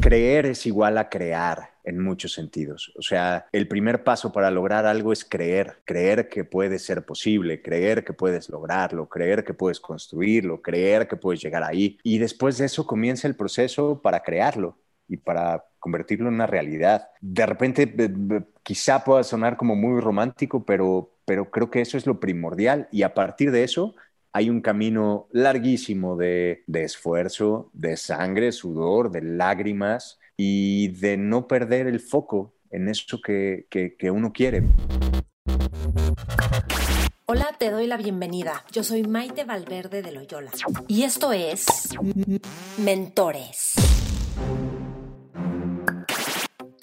Creer es igual a crear en muchos sentidos. O sea, el primer paso para lograr algo es creer, creer que puede ser posible, creer que puedes lograrlo, creer que puedes construirlo, creer que puedes llegar ahí. Y después de eso comienza el proceso para crearlo y para convertirlo en una realidad. De repente quizá pueda sonar como muy romántico, pero, pero creo que eso es lo primordial y a partir de eso hay un camino larguísimo de, esfuerzo, de sangre, sudor, de lágrimas y de no perder el foco en eso que, que, que uno quiere. Hola, te doy la bienvenida. Yo soy Maite Valverde de Loyola y esto es Mentores.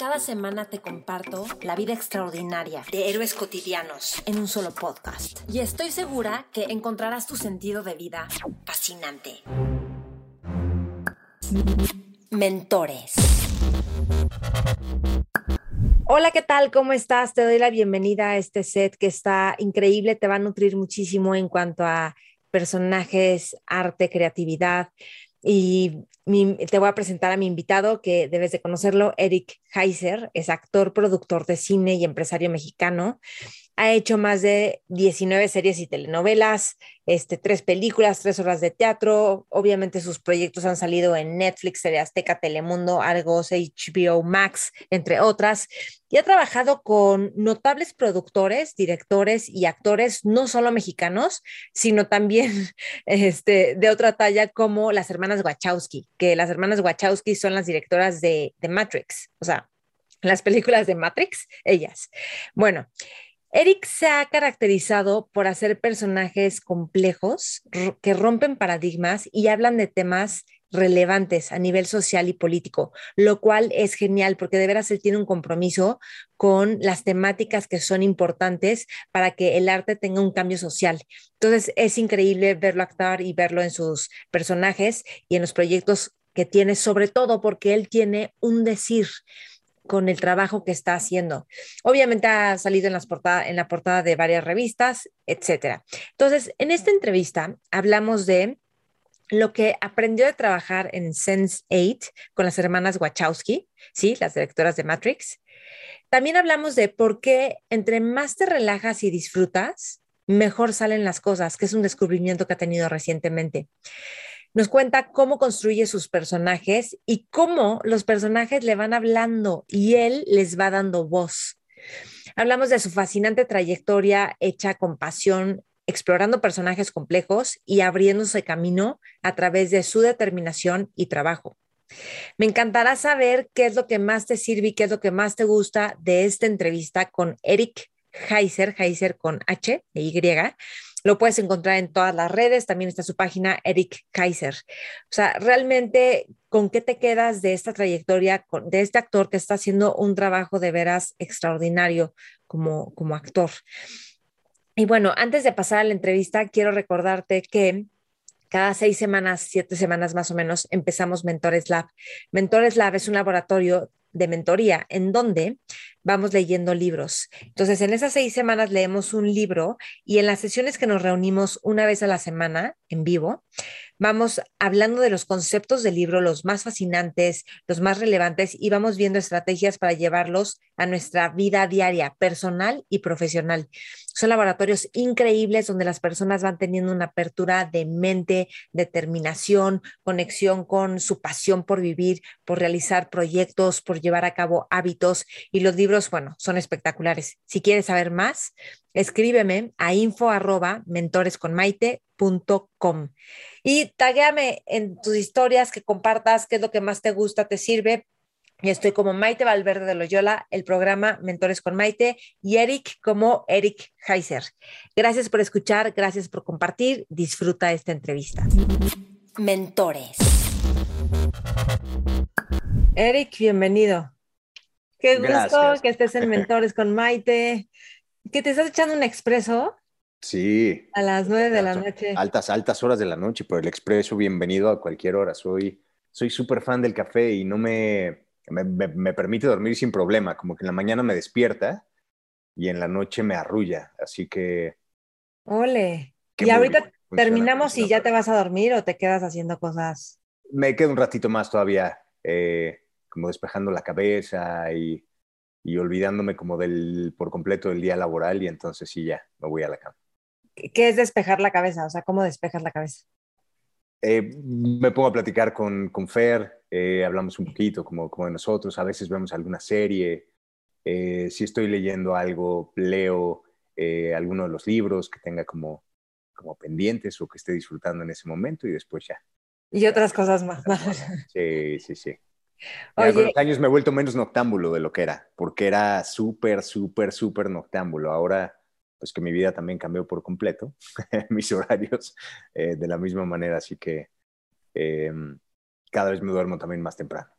Cada semana te comparto la vida extraordinaria de héroes cotidianos en un solo podcast. Y estoy segura que encontrarás tu sentido de vida fascinante. Mentores. Hola, ¿qué tal? ¿Cómo estás? Te doy la bienvenida a este set que está increíble, te va a nutrir muchísimo en cuanto a personajes, arte, creatividad. Y te voy a presentar a mi invitado que debes de conocerlo, Eric Heiser, es actor, productor de cine y empresario mexicano. Ha hecho más de 19 series y telenovelas, este, tres películas, tres horas de teatro. Obviamente sus proyectos han salido en Netflix, Serie Azteca, Telemundo, Argos, HBO Max, entre otras. Y ha trabajado con notables productores, directores y actores, no solo mexicanos, sino también este, de otra talla como las hermanas Wachowski, que las hermanas Wachowski son las directoras de, de Matrix, o sea, las películas de Matrix, ellas. Bueno, Eric se ha caracterizado por hacer personajes complejos que rompen paradigmas y hablan de temas relevantes a nivel social y político, lo cual es genial porque de veras él tiene un compromiso con las temáticas que son importantes para que el arte tenga un cambio social. Entonces es increíble verlo actuar y verlo en sus personajes y en los proyectos que tiene, sobre todo porque él tiene un decir con el trabajo que está haciendo. Obviamente ha salido en, las en la portada de varias revistas, etcétera. Entonces, en esta entrevista hablamos de lo que aprendió de trabajar en Sense8 con las hermanas Wachowski, ¿sí? las directoras de Matrix. También hablamos de por qué entre más te relajas y disfrutas, mejor salen las cosas, que es un descubrimiento que ha tenido recientemente. Nos cuenta cómo construye sus personajes y cómo los personajes le van hablando y él les va dando voz. Hablamos de su fascinante trayectoria hecha con pasión, explorando personajes complejos y abriéndose camino a través de su determinación y trabajo. Me encantará saber qué es lo que más te sirve y qué es lo que más te gusta de esta entrevista con Eric Heiser, Heiser con H e Y, lo puedes encontrar en todas las redes, también está su página Eric Kaiser. O sea, realmente, ¿con qué te quedas de esta trayectoria, de este actor que está haciendo un trabajo de veras extraordinario como, como actor? Y bueno, antes de pasar a la entrevista, quiero recordarte que cada seis semanas, siete semanas más o menos, empezamos Mentores Lab. Mentores Lab es un laboratorio de mentoría en donde vamos leyendo libros. Entonces, en esas seis semanas leemos un libro y en las sesiones que nos reunimos una vez a la semana en vivo, vamos hablando de los conceptos del libro, los más fascinantes, los más relevantes y vamos viendo estrategias para llevarlos a nuestra vida diaria, personal y profesional. Son laboratorios increíbles donde las personas van teniendo una apertura de mente, determinación, conexión con su pasión por vivir, por realizar proyectos, por llevar a cabo hábitos y los libros bueno, son espectaculares. Si quieres saber más, escríbeme a info arroba mentoresconmaite.com y taguéame en tus historias que compartas qué es lo que más te gusta, te sirve. Y estoy como Maite Valverde de Loyola, el programa Mentores con Maite y Eric como Eric Heiser. Gracias por escuchar, gracias por compartir. Disfruta esta entrevista. Mentores. Eric, bienvenido. Qué gusto que estés en Mentores con Maite. ¿Que te estás echando un expreso? Sí. A las nueve de la noche. Altas, altas horas de la noche, pero el expreso, bienvenido a cualquier hora. Soy soy súper fan del café y no me me, me, permite dormir sin problema. Como que en la mañana me despierta y en la noche me arrulla. Así que. Ole. Y ahorita terminamos y ya te vas a dormir o te quedas haciendo cosas. Me quedo un ratito más todavía eh, como despejando la cabeza y, y, olvidándome como del, por completo del día laboral y entonces sí, ya, me voy a la cama. ¿Qué es despejar la cabeza? O sea, ¿cómo despejas la cabeza? Eh, me pongo a platicar con, con Fer, eh, hablamos un poquito como, como de nosotros, a veces vemos alguna serie, eh, si estoy leyendo algo, leo alguno de los libros que tenga como, como pendientes o que esté disfrutando en ese momento y después ya. Y otras cosas más. Sí, sí, sí. Oye, con los años me he vuelto menos noctámbulo de lo que era, porque era súper, súper, súper noctámbulo. Ahora pues que mi vida también cambió por completo, mis horarios eh, de la misma manera, así que em, cada vez me duermo también más temprano.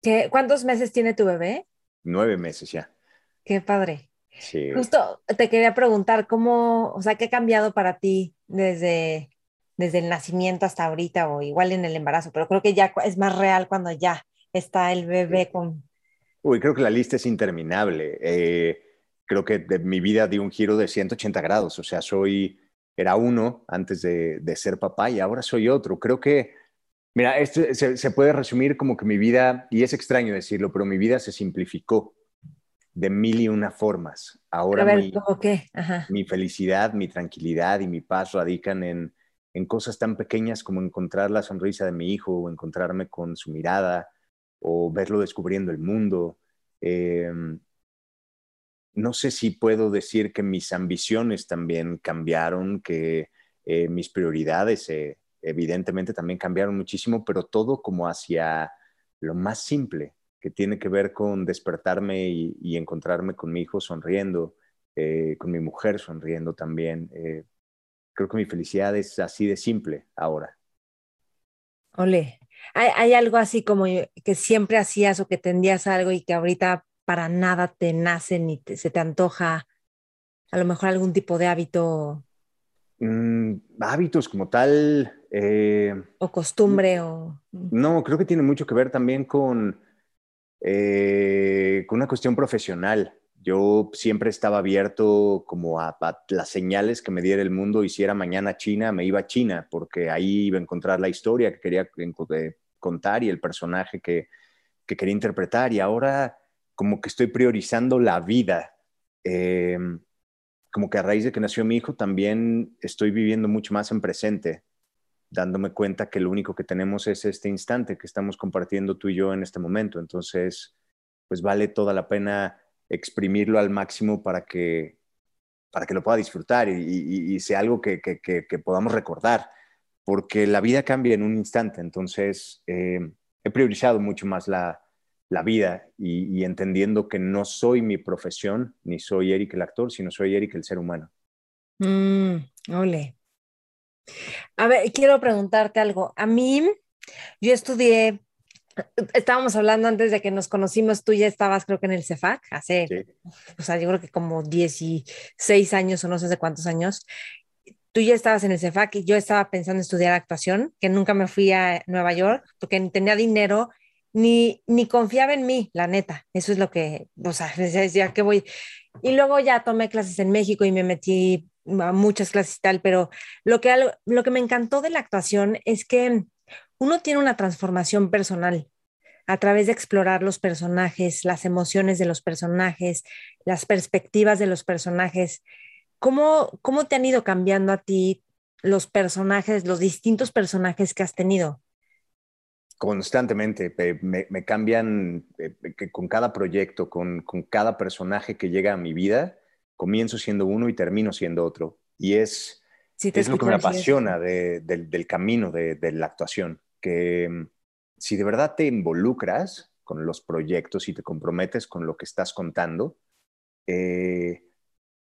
¿Qué, ¿Cuántos meses tiene tu bebé? Nueve meses ya. Qué padre. Sí. Justo te quería preguntar, ¿cómo, o sea, qué ha cambiado para ti desde, desde el nacimiento hasta ahorita o igual en el embarazo? Pero creo que ya es más real cuando ya está el bebé con... Uy, creo que la lista es interminable. Eh, creo que de mi vida dio un giro de 180 grados, o sea, soy, era uno antes de, ser papá y ahora soy otro. Creo que, mira, esto se, puede resumir como que mi vida, y es extraño decirlo, pero mi vida se simplificó de mil y una formas. Ahora ver, mi, mi felicidad, mi tranquilidad y mi paz radican en, en cosas tan pequeñas como encontrar la sonrisa de mi hijo o encontrarme con su mirada o verlo descubriendo el mundo. Eh, no sé si puedo decir que mis ambiciones también cambiaron, que eh, mis prioridades eh, evidentemente también cambiaron muchísimo, pero todo como hacia lo más simple, que tiene que ver con despertarme y, encontrarme con mi hijo sonriendo, eh, con mi mujer sonriendo también. Creo que mi felicidad es así de simple ahora. Ole, ¿Hay, ¿hay, algo así como que siempre hacías o que tendías algo y que ahorita para nada te nace ni se te antoja a lo mejor algún tipo de hábito? Mm, hábitos como tal. Eh, o costumbre o... No, creo que tiene mucho que ver también con, eh, con una cuestión profesional. Yo siempre estaba abierto como a, las señales que me diera el mundo. Hiciera mañana China, me iba a China, porque ahí iba a encontrar la historia que quería eh, contar y el personaje que, que quería interpretar. Y ahora como que estoy priorizando la vida. Eh, como que a raíz de que nació mi hijo también estoy viviendo mucho más en presente, dándome cuenta que lo único que tenemos es este instante que estamos compartiendo tú y yo en este momento. Entonces, pues vale toda la pena exprimirlo al máximo para que, para que lo pueda disfrutar y, sea algo que, podamos recordar, porque la vida cambia en un instante. Entonces, eh, he priorizado mucho más la, la vida y, entendiendo que no soy mi profesión, ni soy Eric el actor, sino soy Eric el ser humano. Mm, ole. A ver, quiero preguntarte algo. A mí, yo estudié, estábamos hablando antes de que nos conocimos, tú ya estabas creo que en el CEFAC, hace, o sea, yo creo que como 16 años o no sé de cuántos años. Tú ya estabas en el CEFAC y yo estaba pensando en estudiar actuación, que nunca me fui a Nueva York porque ni tenía dinero ni, ni confiaba en mí, la neta. Eso es lo que, o sea, decía que voy. Y luego ya tomé clases en México y me metí a muchas clases y tal, pero lo que, lo que me encantó de la actuación es que uno tiene una transformación personal a través de explorar los personajes, las emociones de los personajes, las perspectivas de los personajes. ¿Cómo, cómo te han ido cambiando a ti los personajes, los distintos personajes que has tenido? Constantemente, me, cambian eh, con cada proyecto, con, cada personaje que llega a mi vida, comienzo siendo uno y termino siendo otro. Y es, es lo que me apasiona del camino de, la actuación, que mm, si de verdad te involucras con los proyectos y te comprometes con lo que estás contando, eh,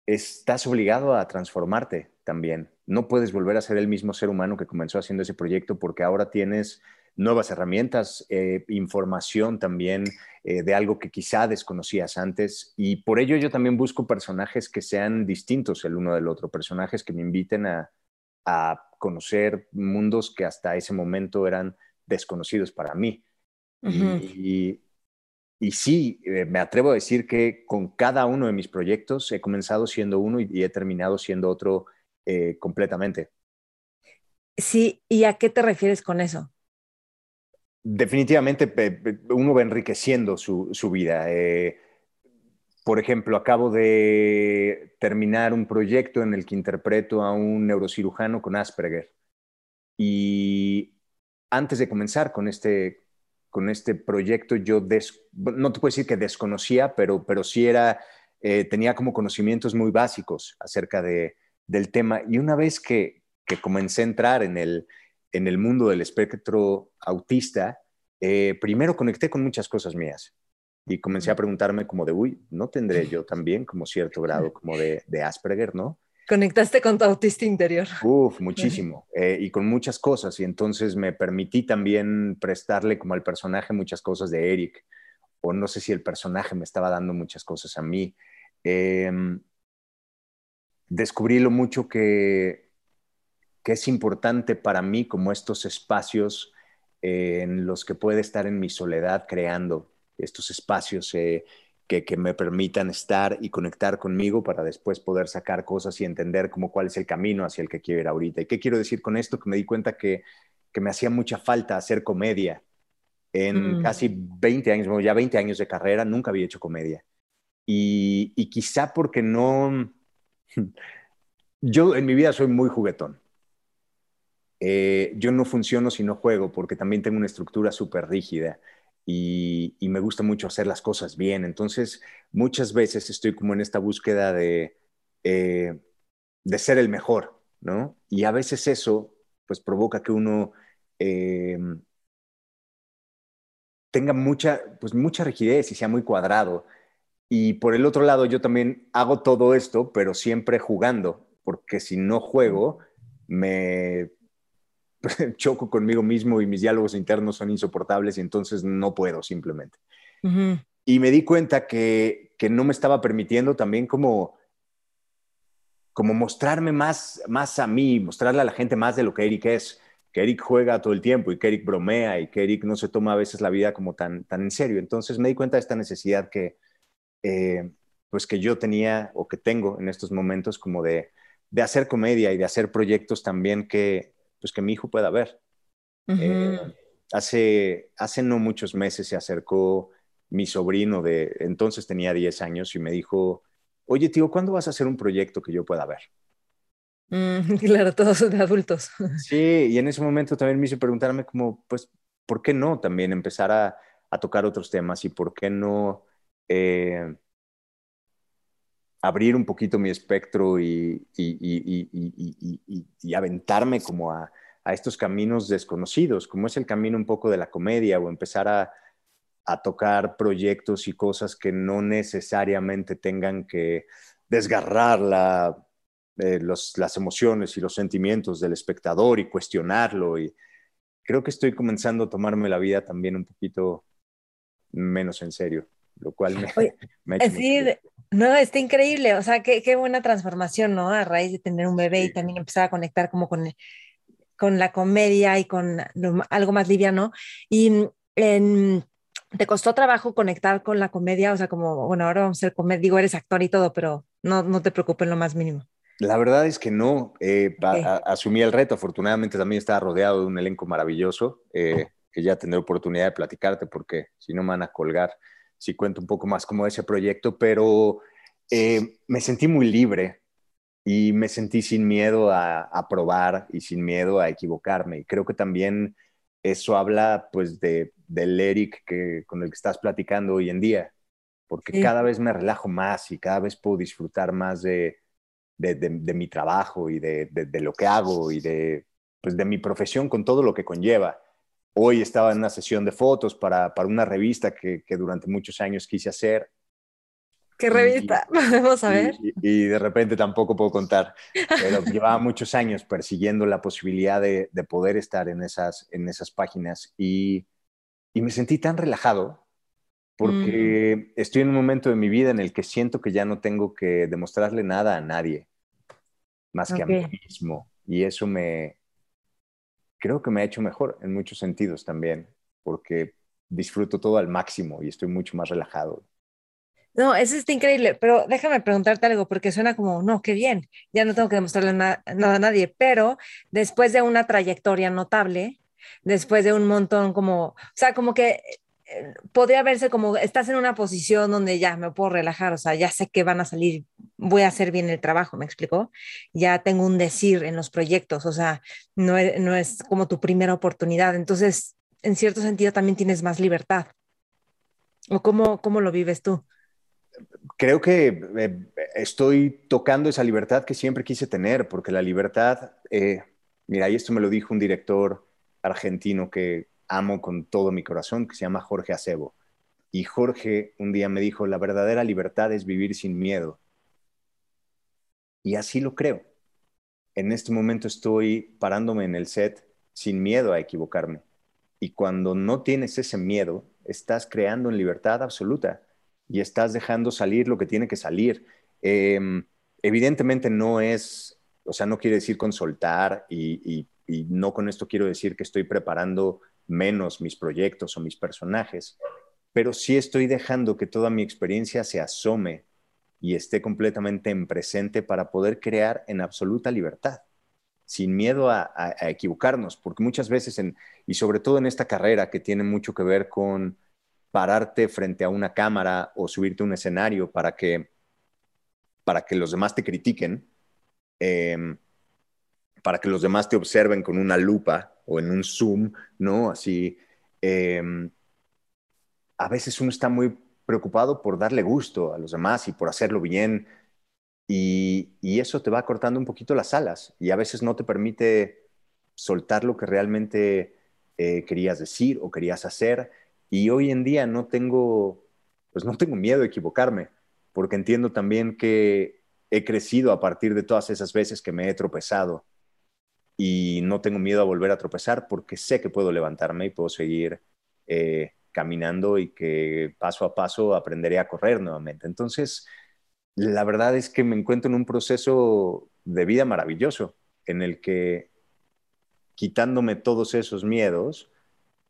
estás obligado a transformarte también. No puedes volver a ser el mismo ser humano que comenzó haciendo ese proyecto porque ahora tienes nuevas herramientas, eh, información también eh, de algo que quizá desconocías antes. Y por ello yo también busco personajes que sean distintos el uno del otro, personajes que me inviten a, conocer mundos que hasta ese momento eran desconocidos para mí. y, sí, eh, me atrevo a decir que con cada uno de mis proyectos he comenzado siendo uno y, he terminado siendo otro completamente. Sí, ¿y a qué te refieres con eso? definitivamente uno va enriqueciendo su, su vida. Eh, por ejemplo, acabo de terminar un proyecto en el que interpreto a un neurocirujano con Asperger. Y antes de comenzar con este, con este proyecto, yo no te puedo decir que desconocía, pero, pero sí era, eh, tenía como conocimientos muy básicos acerca de, del tema. Y una vez que, que comencé a entrar en el, en el mundo del espectro autista, eh, primero conecté con muchas cosas mías y comencé a preguntarme como de, uy, ¿no tendré yo también como cierto grado como de, de Asperger, no? Conectaste con tu autista interior. Uf, muchísimo. Eh, y con muchas cosas. Y entonces me permití también prestarle como al personaje muchas cosas de Eric. O no sé si el personaje me estaba dando muchas cosas a mí. Em, descubrí lo mucho que, que es importante para mí como estos espacios eh, en los que puede estar en mi soledad creando estos espacios eh, que, que, me permitan estar y conectar conmigo para después poder sacar cosas y entender cómo cuál es el camino hacia el que quiero ir ahorita. ¿Y qué quiero decir con esto? Que me di cuenta que, que me hacía mucha falta hacer comedia. En mm. casi 20 años, ya 20 años de carrera, nunca había hecho comedia. Y, y quizá porque no... Yo en mi vida soy muy juguetón. Eh, yo no funciono si no juego porque también tengo una estructura súper rígida y, me gusta mucho hacer las cosas bien. Entonces, muchas veces estoy como en esta búsqueda de, eh, de ser el mejor, ¿no? Y a veces eso, pues, provoca que uno eh, tenga mucha, pues, mucha rigidez y sea muy cuadrado. Y por el otro lado, yo también hago todo esto, pero siempre jugando, porque si no juego, me choco conmigo mismo y mis diálogos internos son insoportables y entonces no puedo simplemente. Y me di cuenta que, que, no me estaba permitiendo también como, como mostrarme más, más a mí, mostrarle a la gente más de lo que Eric es, que Eric juega todo el tiempo y que Eric bromea y que Eric no se toma a veces la vida como tan, tan en serio. Entonces me di cuenta de esta necesidad que, eh, pues que yo tenía o que tengo en estos momentos como de, de hacer comedia y de hacer proyectos también que, pues que mi hijo pueda ver. Eh, hace, hace no muchos meses se acercó mi sobrino de, entonces tenía 10 años y me dijo, oye tío, ¿cuándo vas a hacer un proyecto que yo pueda ver? Mm, claro, todos son de adultos. Sí, y en ese momento también me hizo preguntarme como, pues, ¿por qué no también empezar a, a tocar otros temas y por qué no eh, abrir un poquito mi espectro y, y, aventarme como a, a, estos caminos desconocidos, como es el camino un poco de la comedia o empezar a, a tocar proyectos y cosas que no necesariamente tengan que desgarrar la, eh, los, las emociones y los sentimientos del espectador y cuestionarlo. Y creo que estoy comenzando a tomarme la vida también un poquito menos en serio lo cual me, me ha hecho no, está increíble, o sea, qué, qué, buena transformación, ¿no? A raíz de tener un bebé y también empezar a conectar como con, con la comedia y con algo más liviano. Y en, ¿te costó trabajo conectar con la comedia? O sea, como, bueno, ahora vamos a ser comedia, digo, eres actor y todo, pero no, no te preocupes en lo más mínimo. La verdad es que no, eh, asumí el reto, afortunadamente también estaba rodeado de un elenco maravilloso, eh, que ya tendré oportunidad de platicarte porque si no me van a colgar si cuento un poco más como ese proyecto, pero eh, me sentí muy libre y me sentí sin miedo a, probar y sin miedo a equivocarme. Y creo que también eso habla pues de, del Eric que, con el que estás platicando hoy en día, porque cada vez me relajo más y cada vez puedo disfrutar más de, de, de mi trabajo y de, lo que hago y de, pues, de mi profesión con todo lo que conlleva. Hoy estaba en una sesión de fotos para, para una revista que, que, durante muchos años quise hacer. ¿Qué revista? Vamos a ver. Y, de repente tampoco puedo contar, pero llevaba muchos años persiguiendo la posibilidad de, de, poder estar en esas, en esas páginas y, y me sentí tan relajado porque mm. estoy en un momento de mi vida en el que siento que ya no tengo que demostrarle nada a nadie más que a mí mismo. Y eso me, creo que me ha hecho mejor en muchos sentidos también, porque disfruto todo al máximo y estoy mucho más relajado. No, eso está increíble, pero déjame preguntarte algo, porque suena como, no, qué bien, ya no tengo que demostrarle nada a nadie, pero después de una trayectoria notable, después de un montón como, o sea, como que podría verse como estás en una posición donde ya me puedo relajar, o sea, ya sé que van a salir, voy a hacer bien el trabajo, ¿me explicó? Ya tengo un decir en los proyectos, o sea, no es, no es como tu primera oportunidad, entonces, en cierto sentido, también tienes más libertad. ¿O cómo, cómo lo vives tú? Creo que eh, estoy tocando esa libertad que siempre quise tener, porque la libertad, eh, mira, y esto me lo dijo un director argentino que amo con todo mi corazón, que se llama Jorge Acebo. Y Jorge un día me dijo, la verdadera libertad es vivir sin miedo. Y así lo creo. En este momento estoy parándome en el set sin miedo a equivocarme. Y cuando no tienes ese miedo, estás creando en libertad absoluta y estás dejando salir lo que tiene que salir. Em, evidentemente no es, o sea, no quiere decir con soltar y, y no con esto quiero decir que estoy preparando menos mis proyectos o mis personajes, pero sí estoy dejando que toda mi experiencia se asome y esté completamente en presente para poder crear en absoluta libertad, sin miedo a, equivocarnos, porque muchas veces, en, y sobre todo en esta carrera que tiene mucho que ver con pararte frente a una cámara o subirte a un escenario para que, para que los demás te critiquen, em, para que los demás te observen con una lupa o en un Zoom, ¿no? Así, em, a veces uno está muy preocupado por darle gusto a los demás y por hacerlo bien y, eso te va cortando un poquito las alas y a veces no te permite soltar lo que realmente eh, querías decir o querías hacer y hoy en día no tengo, pues no tengo miedo de equivocarme porque entiendo también que he crecido a partir de todas esas veces que me he tropezado y no tengo miedo a volver a tropezar porque sé que puedo levantarme y puedo seguir eh, caminando y que paso a paso aprenderé a correr nuevamente. Entonces, la verdad es que me encuentro en un proceso de vida maravilloso en el que quitándome todos esos miedos,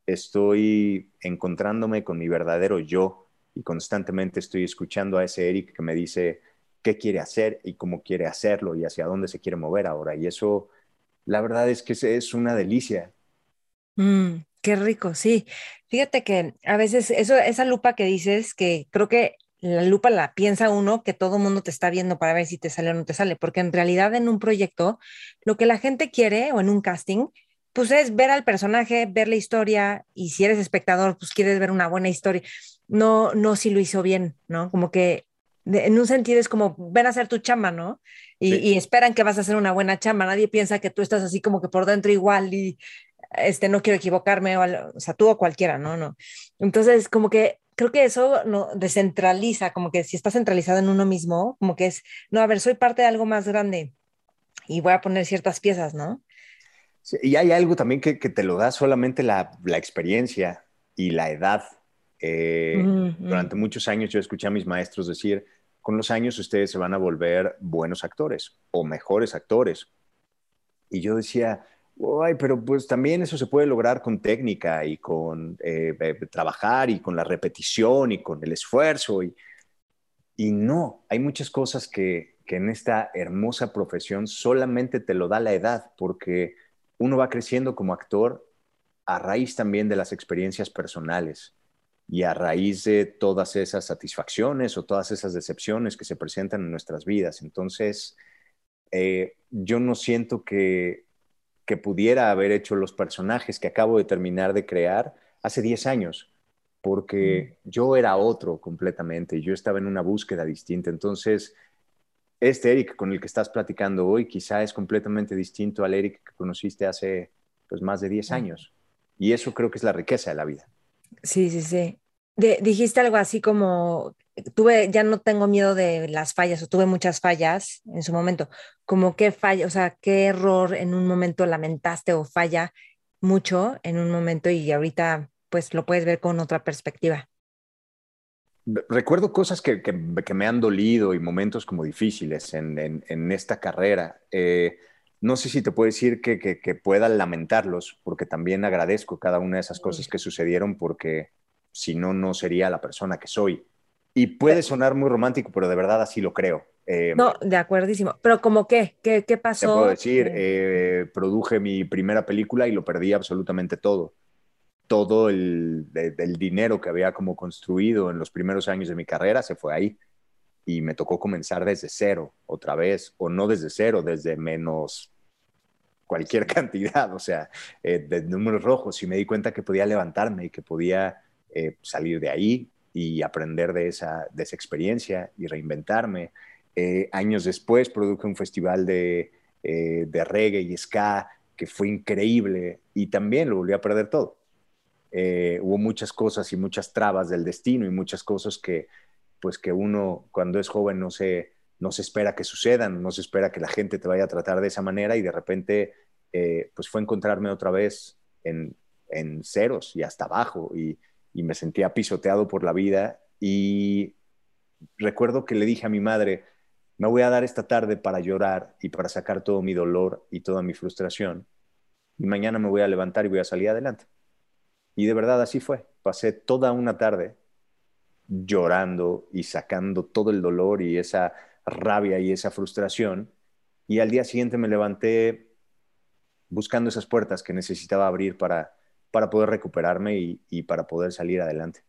estoy encontrándome con mi verdadero yo y constantemente estoy escuchando a ese Eric que me dice qué quiere hacer y cómo quiere hacerlo y hacia dónde se quiere mover ahora. Y eso la verdad es que es una delicia. Mm, qué rico, sí. Fíjate que a veces esa lupa que dices, que creo que la lupa la piensa uno que todo mundo te está viendo para ver si te sale o no te sale, porque en realidad en un proyecto lo que la gente quiere o en un casting, pues es ver al personaje, ver la historia y si eres espectador, pues quieres ver una buena historia, no, no si lo hizo bien, ¿no? Como que en un sentido es como ven a hacer tu chamba, ¿no? Y, esperan que vas a hacer una buena chamba. Nadie piensa que tú estás así como que por dentro igual y este no quiero equivocarme o, o sea, tú o cualquiera, ¿no? No. Entonces, como que creo que eso no descentraliza, como que si estás centralizado en uno mismo, como que es, no, a ver, soy parte de algo más grande y voy a poner ciertas piezas, ¿no? y hay algo también que, que te lo da solamente la, la experiencia y la edad eh, durante muchos años yo escuché a mis maestros decir, con los años ustedes se van a volver buenos actores o mejores actores. Y yo decía, ay, pero pues también eso se puede lograr con técnica y con eh, eh, trabajar y con la repetición y con el esfuerzo. Y, y no, hay muchas cosas que, que en esta hermosa profesión solamente te lo da la edad, porque uno va creciendo como actor a raíz también de las experiencias personales y a raíz de todas esas satisfacciones o todas esas decepciones que se presentan en nuestras vidas. Entonces, eh, yo no siento que, que pudiera haber hecho los personajes que acabo de terminar de crear hace 10 años, porque mm. yo era otro completamente, yo estaba en una búsqueda distinta. Entonces, este Eric con el que estás platicando hoy quizá es completamente distinto al Eric que conociste hace pues, más de 10 años. Y eso creo que es la riqueza de la vida. Sí, sí, sí. dijiste algo así como, tuve, ya no tengo miedo de las fallas o tuve muchas fallas en su momento. Como qué falla, o sea, qué error en un momento lamentaste o falla mucho en un momento y ahorita pues lo puedes ver con otra perspectiva. Recuerdo cosas que, que, me han dolido y momentos como difíciles en, en, esta carrera. Eh, no sé si te puedo decir que, que, pueda lamentarlos, porque también agradezco cada una de esas cosas que sucedieron, porque si no, no sería la persona que soy. Y puede sonar muy romántico, pero de verdad así lo creo. Eh, no, de acuerdísimo. Pero ¿cómo qué? ¿Qué, qué pasó? Te puedo decir, eh, produje mi primera película y lo perdí absolutamente todo. Todo el, dinero que había como construido en los primeros años de mi carrera se fue ahí. Y me tocó comenzar desde cero, otra vez, o no desde cero, desde menos cualquier cantidad, o sea, eh, de números rojos. Y me di cuenta que podía levantarme y que podía salir de ahí y aprender de esa, de esa experiencia y reinventarme. Eh, años después produje un festival de, eh, de, reggae y ska que fue increíble y también lo volví a perder todo. Eh, hubo muchas cosas y muchas trabas del destino y muchas cosas que, pues que uno cuando es joven no se, no se espera que sucedan, no se espera que la gente te vaya a tratar de esa manera y de repente pues fue encontrarme otra vez en, en ceros y hasta abajo y, y me sentía pisoteado por la vida y recuerdo que le dije a mi madre, me voy a dar esta tarde para llorar y para sacar todo mi dolor y toda mi frustración y mañana me voy a levantar y voy a salir adelante. Y de verdad así fue. Pasé toda una tarde llorando y sacando todo el dolor y esa rabia y esa frustración. Y al día siguiente me levanté buscando esas puertas que necesitaba abrir para, para poder recuperarme y, para poder salir adelante.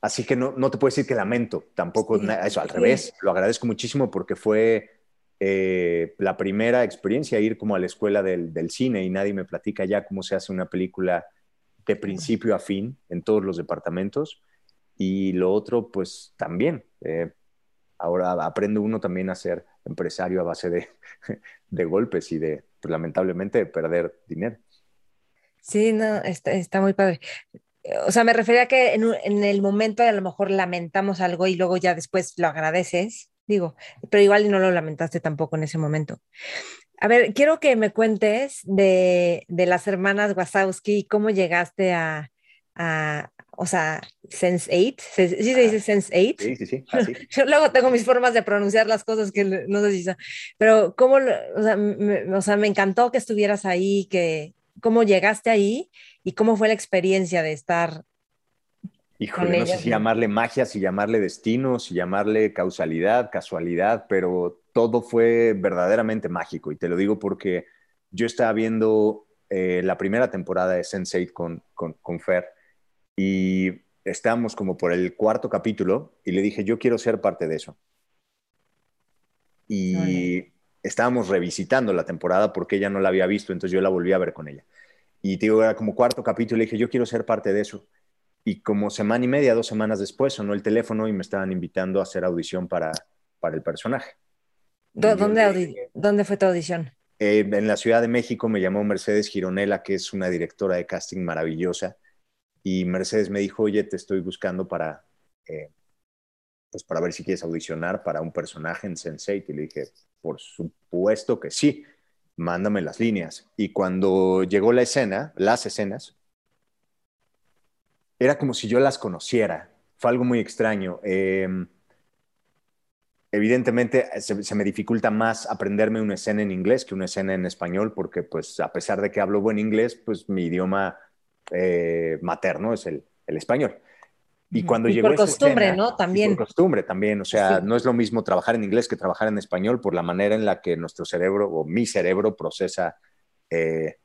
Así que no, no, te puedo decir que lamento, tampoco eso, al revés, lo agradezco muchísimo porque fue eh, la primera experiencia ir como a la escuela del, del, cine y nadie me platica ya cómo se hace una película de principio a fin en todos los departamentos. Y lo otro, pues también, eh, ahora aprende uno también a ser empresario a base de, golpes y de, pues, lamentablemente, de perder dinero. Sí, no, está, muy padre. O sea, me refería a que en, el momento a lo mejor lamentamos algo y luego ya después lo agradeces, digo, pero igual no lo lamentaste tampoco en ese momento. A ver, quiero que me cuentes de, las hermanas Wasowski cómo llegaste a o sea, Sense8, ¿sí se dice Sense8? Sí, sí, sí. Yo luego tengo mis formas de pronunciar las cosas que no sé si pero cómo, o sea, me, o sea, me encantó que estuvieras ahí, que, cómo llegaste ahí y cómo fue la experiencia de estar. Híjole, no sé si llamarle magia, si llamarle destino, si llamarle causalidad, casualidad, pero todo fue verdaderamente mágico. Y te lo digo porque yo estaba viendo eh, la primera temporada de Sense8 con, con, Fer y estábamos como por el cuarto capítulo y le dije, yo quiero ser parte de eso. Y estábamos revisitando la temporada porque ella no la había visto, entonces yo la volví a ver con ella. Y te digo, era como cuarto capítulo, le dije, yo quiero ser parte de eso. Y como semana y media, dos semanas después, sonó el teléfono y me estaban invitando a hacer audición para, para el personaje. ¿Dónde, ¿Dónde fue tu audición? Eh, en la Ciudad de México me llamó Mercedes Gironela, que es una directora de casting maravillosa. Y Mercedes me dijo, oye, te estoy buscando para, eh, pues para ver si quieres audicionar para un personaje en Sense8. Y le dije, por supuesto que sí, mándame las líneas. Y cuando llegó la escena, las escenas, era como si yo las conociera. Fue algo muy extraño. Em, evidentemente se, me dificulta más aprenderme una escena en inglés que una escena en español, porque pues a pesar de que hablo buen inglés, pues mi idioma eh, materno es el español. Y cuando llegó por costumbre, ¿no? También. por costumbre también. O sea, no es lo mismo trabajar en inglés que trabajar en español por la manera en la que nuestro cerebro o mi cerebro procesa eh,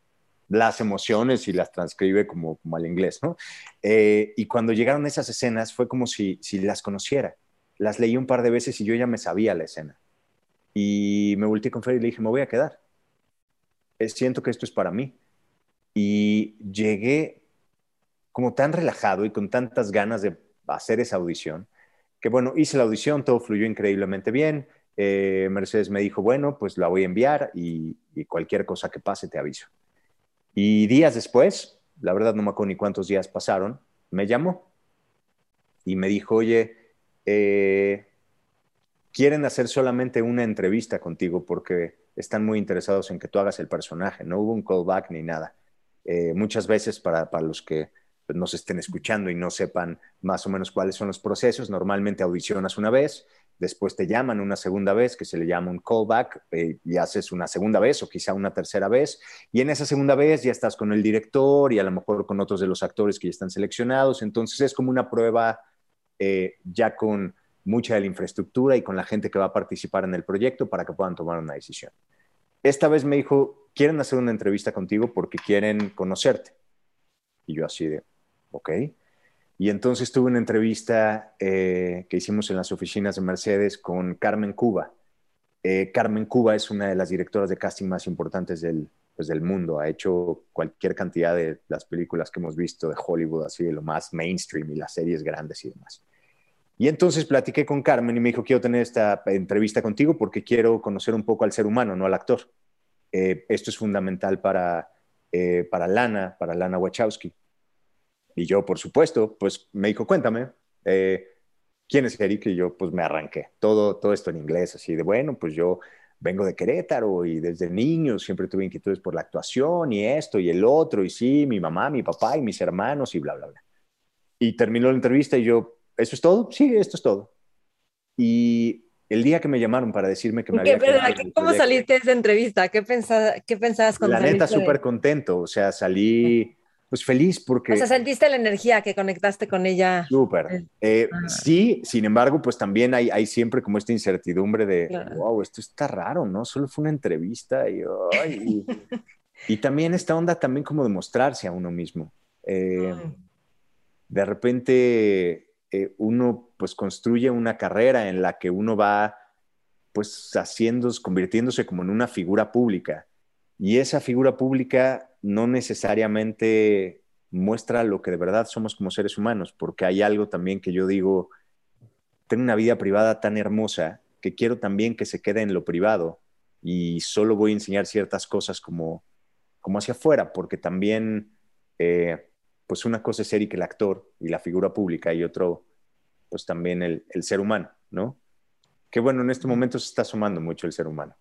las emociones y las transcribe como, como al inglés, ¿no? Eh, y cuando llegaron esas escenas fue como si, si las conociera. Las leí un par de veces y yo ya me sabía la escena. Y me volteé con Fer y le dije, me voy a quedar. Eh, siento que esto es para mí. Y llegué como tan relajado y con tantas ganas de hacer esa audición, que bueno, hice la audición, todo fluyó increíblemente bien. Eh, Mercedes me dijo, bueno, pues la voy a enviar y, cualquier cosa que pase te aviso. Y días después, la verdad no me acuerdo ni cuántos días pasaron, me llamó y me dijo, oye, eh, quieren hacer solamente una entrevista contigo porque están muy interesados en que tú hagas el personaje. No hubo un callback ni nada. Eh, muchas veces para, para los que pues, nos estén escuchando y no sepan más o menos cuáles son los procesos, normalmente audicionas una vez, después te llaman una segunda vez, que se le llama un callback, eh, y haces una segunda vez o quizá una tercera vez, y en esa segunda vez ya estás con el director y a lo mejor con otros de los actores que ya están seleccionados, entonces es como una prueba eh, ya con mucha de la infraestructura y con la gente que va a participar en el proyecto para que puedan tomar una decisión. Esta vez me dijo, quieren hacer una entrevista contigo porque quieren conocerte. Y yo así de, ok. Y entonces tuve una entrevista eh, que hicimos en las oficinas de Mercedes con Carmen Cuba. Eh, Carmen Cuba es una de las directoras de casting más importantes del, pues, del mundo. Ha hecho cualquier cantidad de las películas que hemos visto de Hollywood, así de lo más mainstream y las series grandes y demás. Y entonces platiqué con Carmen y me dijo, quiero tener esta entrevista contigo porque quiero conocer un poco al ser humano, no al actor. Eh, esto es fundamental para, eh, para Lana, para Lana Wachowski. Y yo, por supuesto, pues me dijo, cuéntame, eh, ¿quién es Eric? Y yo, pues me arranqué. Todo, todo esto en inglés, así de, bueno, pues yo vengo de Querétaro y desde niño siempre tuve inquietudes por la actuación y esto y el otro, y sí, mi mamá, mi papá y mis hermanos y bla, bla, bla. Y terminó la entrevista y yo, ¿eso es todo? Sí, esto es todo. Y el día que me llamaron para decirme que me había quedado ¿Cómo saliste de esa entrevista? ¿Qué, pensabas, qué pensabas cuando La neta, súper contento. O sea, salí pues feliz porque... O sea, sentiste la energía que conectaste con ella. Súper. Eh, eh, ah. Sí, sin embargo, pues también hay, hay siempre como esta incertidumbre de, wow, esto está raro, ¿no? Solo fue una entrevista y, y, también esta onda también como de mostrarse a uno mismo. Eh, de repente uno pues construye una carrera en la que uno va pues haciendo, convirtiéndose como en una figura pública. Y esa figura pública no necesariamente muestra lo que de verdad somos como seres humanos, porque hay algo también que yo digo, tengo una vida privada tan hermosa que quiero también que se quede en lo privado y solo voy a enseñar ciertas cosas como, como hacia afuera, porque también, eh, pues una cosa es Eric el actor y la figura pública y otro, pues también el, el ser humano, ¿no? Que bueno, en este momento se está sumando mucho el ser humano.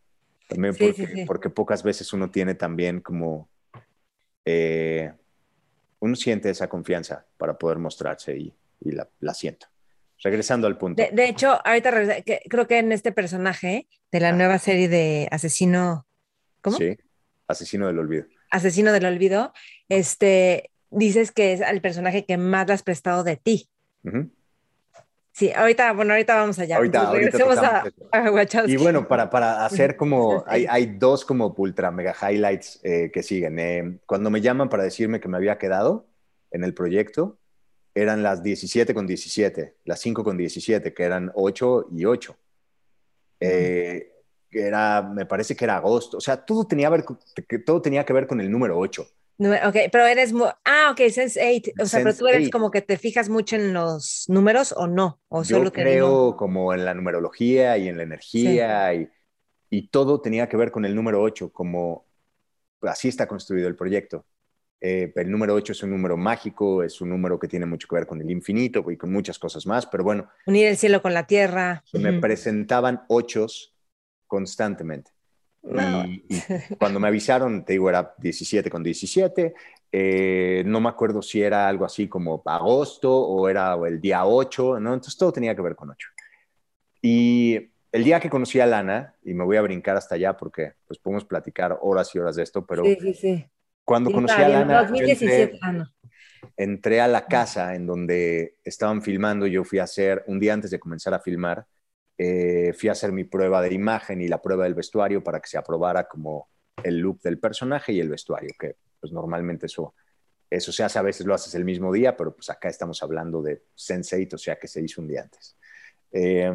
También porque, porque pocas veces uno tiene también como eh, uno siente esa confianza para poder mostrarse y, la, siento. Regresando al punto. De, hecho, ahorita creo que en este personaje de la nueva serie de Asesino, ¿cómo? Sí, Asesino del Olvido. Asesino del Olvido, este, dices que es el personaje que más le has prestado de ti. Sí, ahorita, bueno, ahorita vamos allá. Ahorita, a, Y bueno, para, para hacer como, hay, hay, dos como ultra mega highlights eh, que siguen. Eh, cuando me llaman para decirme que me había quedado en el proyecto, eran las 17 con 17, las 5 con 17, que eran 8 y 8. Eh, era, me parece que era agosto, o sea, todo tenía, ver, todo tenía que ver con el número 8. Ok, pero eres Ah, ok, Sense8. O sea, pero tú eres como que te fijas mucho en los números o no. O Yo creo como en la numerología y en la energía y, y, todo tenía que ver con el número 8, como así está construido el proyecto. Eh, el número 8 es un número mágico, es un número que tiene mucho que ver con el infinito y con muchas cosas más, pero bueno. Unir el cielo con la tierra. Me presentaban ochos constantemente. Y, cuando me avisaron, te digo, era 17 con 17. Eh, no me acuerdo si era algo así como agosto o era el día 8, ¿no? Entonces todo tenía que ver con 8. Y el día que conocí a Lana, y me voy a brincar hasta allá porque pues podemos platicar horas y horas de esto, pero cuando conocí a Lana, 2017, entré, a la casa en donde estaban filmando, yo fui a hacer, un día antes de comenzar a filmar, eh, fui a hacer mi prueba de imagen y la prueba del vestuario para que se aprobara como el look del personaje y el vestuario, que pues normalmente eso, eso se hace, a veces lo haces el mismo día, pero pues acá estamos hablando de Sense8, o sea que se hizo un día antes. Eh,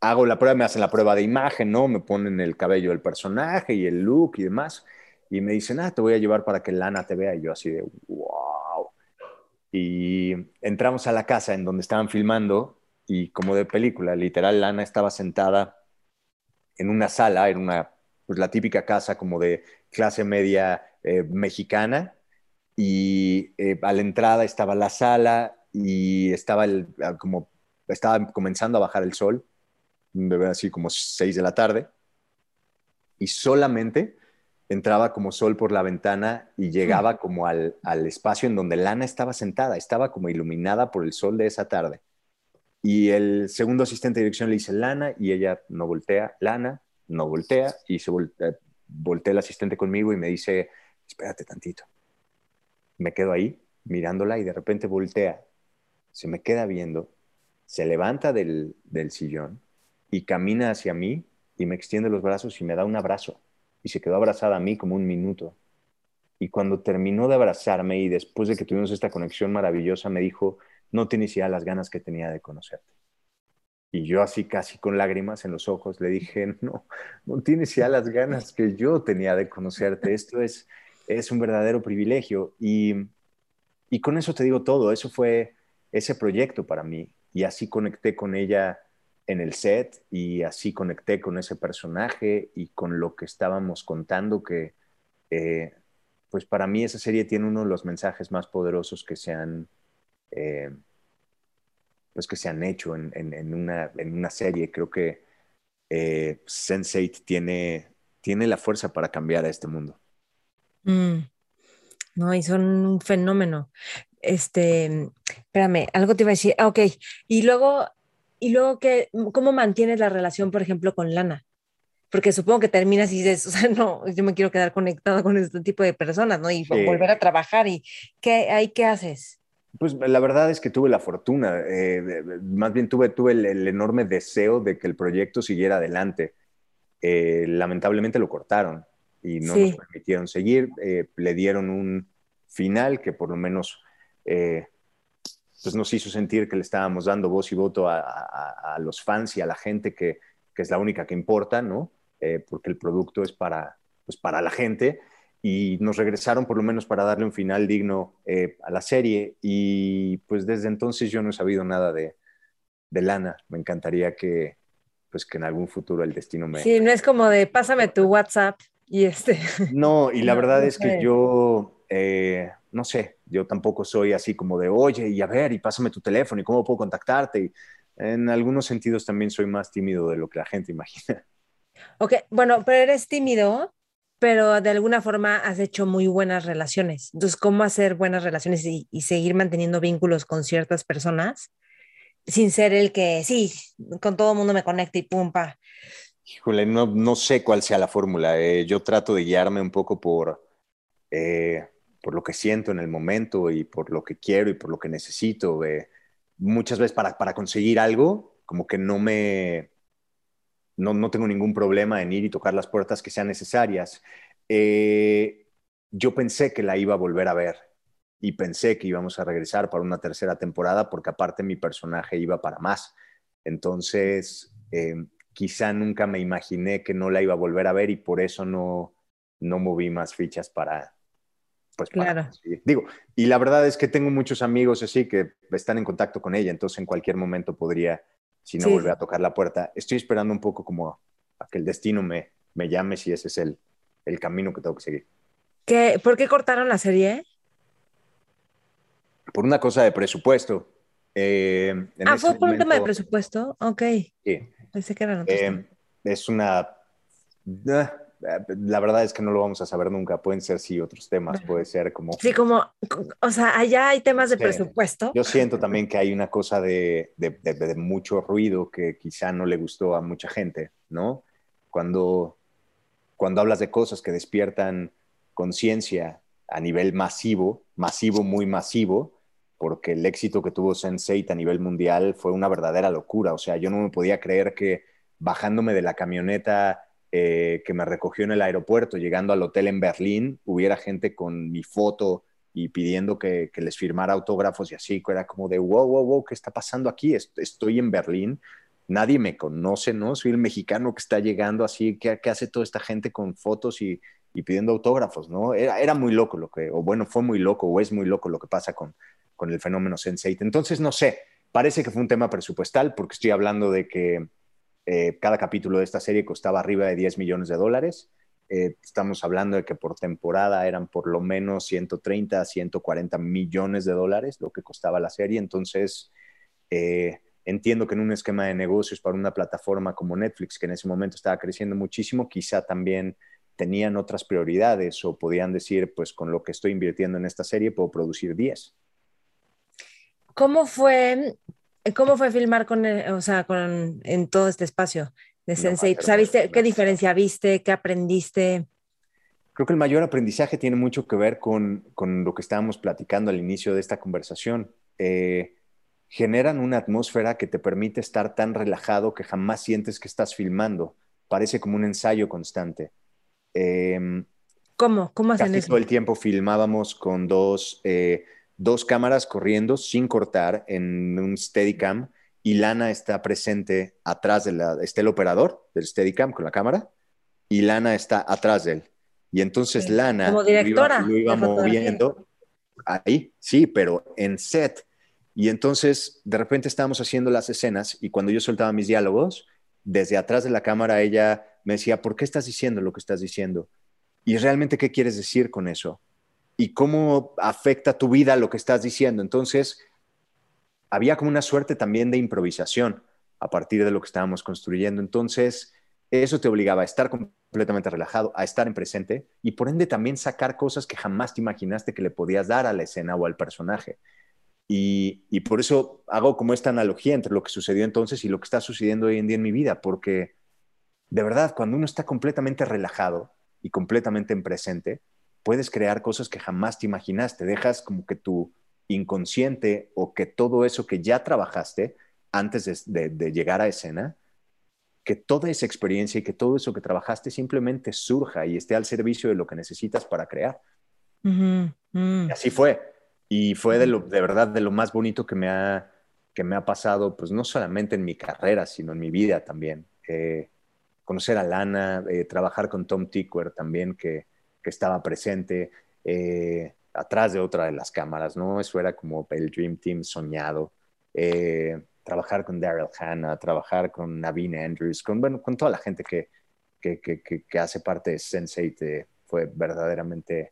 hago la prueba, me hacen la prueba de imagen, ¿no? Me ponen el cabello del personaje y el look y demás, y me dicen, ah, te voy a llevar para que Lana te vea, y yo así de, wow. Y entramos a la casa en donde estaban filmando y como de película, literal, Lana estaba sentada en una sala, en una, pues la típica casa como de clase media eh, mexicana, y eh, a la entrada estaba la sala y estaba el, como, estaba comenzando a bajar el sol, así como seis de la tarde, y solamente entraba como sol por la ventana y llegaba como al, al espacio en donde Lana estaba sentada, estaba como iluminada por el sol de esa tarde y el segundo asistente de dirección le dice Lana y ella no voltea, Lana no voltea y se voltea, voltea el asistente conmigo y me dice, espérate tantito. Me quedo ahí mirándola y de repente voltea se me queda viendo, se levanta del, del sillón y camina hacia mí y me extiende los brazos y me da un abrazo. Y se quedó abrazada a mí como un minuto. Y cuando terminó de abrazarme y después de que tuvimos esta conexión maravillosa, me dijo, no tienes ya las ganas que tenía de conocerte. Y yo así casi con lágrimas en los ojos le dije, no, no tienes ya las ganas que yo tenía de conocerte. Esto es, es un verdadero privilegio. Y, y con eso te digo todo, eso fue ese proyecto para mí. Y así conecté con ella en el set y así conecté con ese personaje y con lo que estábamos contando, que eh, pues para mí esa serie tiene uno de los mensajes más poderosos que se han, eh, pues que se han hecho en, en, una, en, una, serie. Creo que eh, Sense8 tiene, tiene la fuerza para cambiar a este mundo. Mm. No, y son un fenómeno. Este, espérame, algo te iba a decir. Ah, ok, y luego, y luego que, ¿cómo mantienes la relación, por ejemplo, con Lana? Porque supongo que terminas y dices, o sea, no, yo me quiero quedar conectado con este tipo de personas, ¿no? Y volver a trabajar. ¿Y qué, ahí qué haces? Pues la verdad es que tuve la fortuna, eh, más bien tuve, tuve el, enorme deseo de que el proyecto siguiera adelante. Eh, lamentablemente lo cortaron y no nos permitieron seguir. Eh, le dieron un final que por lo menos pues nos hizo sentir que le estábamos dando voz y voto a, a, a los fans y a la gente que, que, es la única que importa, ¿no? porque el producto es para, pues para la gente y nos regresaron por lo menos para darle un final digno eh, a la serie y pues desde entonces yo no he sabido nada de, de, Lana. Me encantaría que pues que en algún futuro el destino me... Sí, no es como de pásame tu WhatsApp y este... No, y la verdad es que yo, eh, no sé, yo tampoco soy así como de, oye, y a ver, y pásame tu teléfono y cómo puedo contactarte. Y en algunos sentidos también soy más tímido de lo que la gente imagina. Ok, bueno, pero eres tímido, pero de alguna forma has hecho muy buenas relaciones. Entonces, ¿cómo hacer buenas relaciones y, seguir manteniendo vínculos con ciertas personas sin ser el que, sí, con todo el mundo me conecta y pumpa? Híjole, no, no sé cuál sea la fórmula. Eh, yo trato de guiarme un poco por, eh, por lo que siento en el momento y por lo que quiero y por lo que necesito. Eh, muchas veces para, para conseguir algo, como que no me, no, tengo ningún problema en ir y tocar las puertas que sean necesarias. Eh, yo pensé que la iba a volver a ver y pensé que íbamos a regresar para una tercera temporada porque aparte mi personaje iba para más. Entonces, eh, quizá nunca me imaginé que no la iba a volver a ver y por eso no, no moví más fichas para... Pues claro. Digo, y la verdad es que tengo muchos amigos así que están en contacto con ella, entonces en cualquier momento podría si no vuelve a tocar la puerta. Estoy esperando un poco como a que el destino me, me llame si ese es el, el camino que tengo que seguir. ¿Qué, ¿Por qué cortaron la serie? Por una cosa de presupuesto. Eh, ah, fue por un tema de presupuesto. Ok. Sí. Pensé que era eh, Es una. La verdad es que no lo vamos a saber nunca. Pueden ser, sí, otros temas. Puede ser como. Sí, como, o sea, allá hay temas de presupuesto. Yo siento también que hay una cosa de, de, de, mucho ruido que quizá no le gustó a mucha gente, ¿no? Cuando, cuando hablas de cosas que despiertan conciencia a nivel masivo, masivo, muy masivo, porque el éxito que tuvo Sense8 a nivel mundial fue una verdadera locura. O sea, yo no me podía creer que bajándome de la camioneta eh, que me recogió en el aeropuerto, llegando al hotel en Berlín, hubiera gente con mi foto y pidiendo que, les firmara autógrafos y así, era como de, wow, wow, wow, ¿qué está pasando aquí? Estoy en Berlín, nadie me conoce, ¿no? Soy el mexicano que está llegando así, ¿qué, hace toda esta gente con fotos y, pidiendo autógrafos, ¿no? Era, era, muy loco lo que, o bueno, fue muy loco, o es muy loco lo que pasa con, con el fenómeno Sense8. Entonces, no sé, parece que fue un tema presupuestal, porque estoy hablando de que eh, cada capítulo de esta serie costaba arriba de 10 millones de dólares. Eh, estamos hablando de que por temporada eran por lo menos 130 a 140 millones de dólares lo que costaba la serie. Entonces, eh, entiendo que en un esquema de negocios para una plataforma como Netflix, que en ese momento estaba creciendo muchísimo, quizá también tenían otras prioridades o podían decir, pues con lo que estoy invirtiendo en esta serie puedo producir 10. ¿Cómo fue ¿Cómo fue filmar con, o sea, con, en todo este espacio de Sensei? ¿Sabiste qué diferencia viste? ¿Qué aprendiste? Creo que el mayor aprendizaje tiene mucho que ver con, con lo que estábamos platicando al inicio de esta conversación. Eh, generan una atmósfera que te permite estar tan relajado que jamás sientes que estás filmando. Parece como un ensayo constante. Em, ¿Cómo? ¿Cómo hacen casi Todo el tiempo filmábamos con dos, eh, dos cámaras corriendo sin cortar en un Steadicam y Lana está presente atrás de la, está el operador del Steadicam con la cámara y Lana está atrás de él. Y entonces Lana Como directora lo iba, moviendo ahí, sí, pero en set. Y entonces de repente estábamos haciendo las escenas y cuando yo soltaba mis diálogos, desde atrás de la cámara ella me decía, ¿por qué estás diciendo lo que estás diciendo? Y realmente, ¿qué quieres decir con eso? ¿Y cómo afecta tu vida lo que estás diciendo? Entonces, había como una suerte también de improvisación a partir de lo que estábamos construyendo. Entonces, eso te obligaba a estar completamente relajado, a estar en presente y por ende también sacar cosas que jamás te imaginaste que le podías dar a la escena o al personaje. Y, y, por eso hago como esta analogía entre lo que sucedió entonces y lo que está sucediendo hoy en día en mi vida, porque de verdad, cuando uno está completamente relajado y completamente en presente, puedes crear cosas que jamás te imaginaste. Dejas como que tu inconsciente o que todo eso que ya trabajaste antes de, llegar a escena, que toda esa experiencia y que todo eso que trabajaste simplemente surja y esté al servicio de lo que necesitas para crear. Y así fue. Y fue de, lo, de verdad de lo más bonito que me ha, que me ha pasado, pues no solamente en mi carrera, sino en mi vida también. Eh, conocer a Lana, eh, trabajar con Tom Tickwer también, que, que estaba presente. Eh, atrás de otra de las cámaras, ¿no? Eso era como el Dream Team soñado. Eh, trabajar con Daryl Hannah, trabajar con Naveen Andrews, con, bueno, con toda la gente que, que, que, hace parte de Sense8 fue verdaderamente...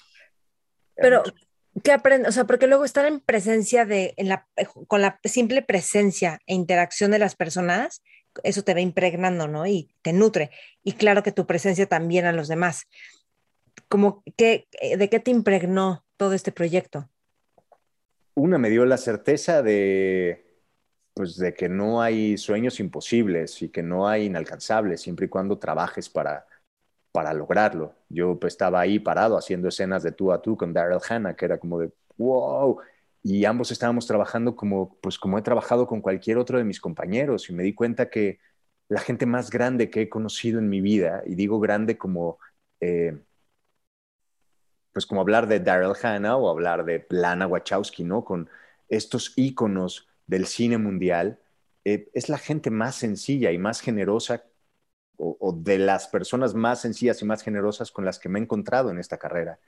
Pero, ¿qué aprendes? O sea, porque luego estar en presencia de, en la, con la simple presencia e interacción de las personas, eso te va impregnando, ¿no? Y te nutre. Y claro que tu presencia también a los demás. Como que, ¿De qué te impregnó todo este proyecto? Una me dio la certeza de, pues, de que no hay sueños imposibles y que no hay inalcanzables, siempre y cuando trabajes para, para lograrlo. Yo pues, estaba ahí parado haciendo escenas de tú a tú con Daryl Hannah, que era como de, wow, y ambos estábamos trabajando como, pues, como he trabajado con cualquier otro de mis compañeros y me di cuenta que la gente más grande que he conocido en mi vida, y digo grande como... Eh, pues como hablar de Daryl Hannah o hablar de Lana Wachowski, ¿no? Con estos íconos del cine mundial, eh, es la gente más sencilla y más generosa o, de las personas más sencillas y más generosas con las que me he encontrado en esta carrera.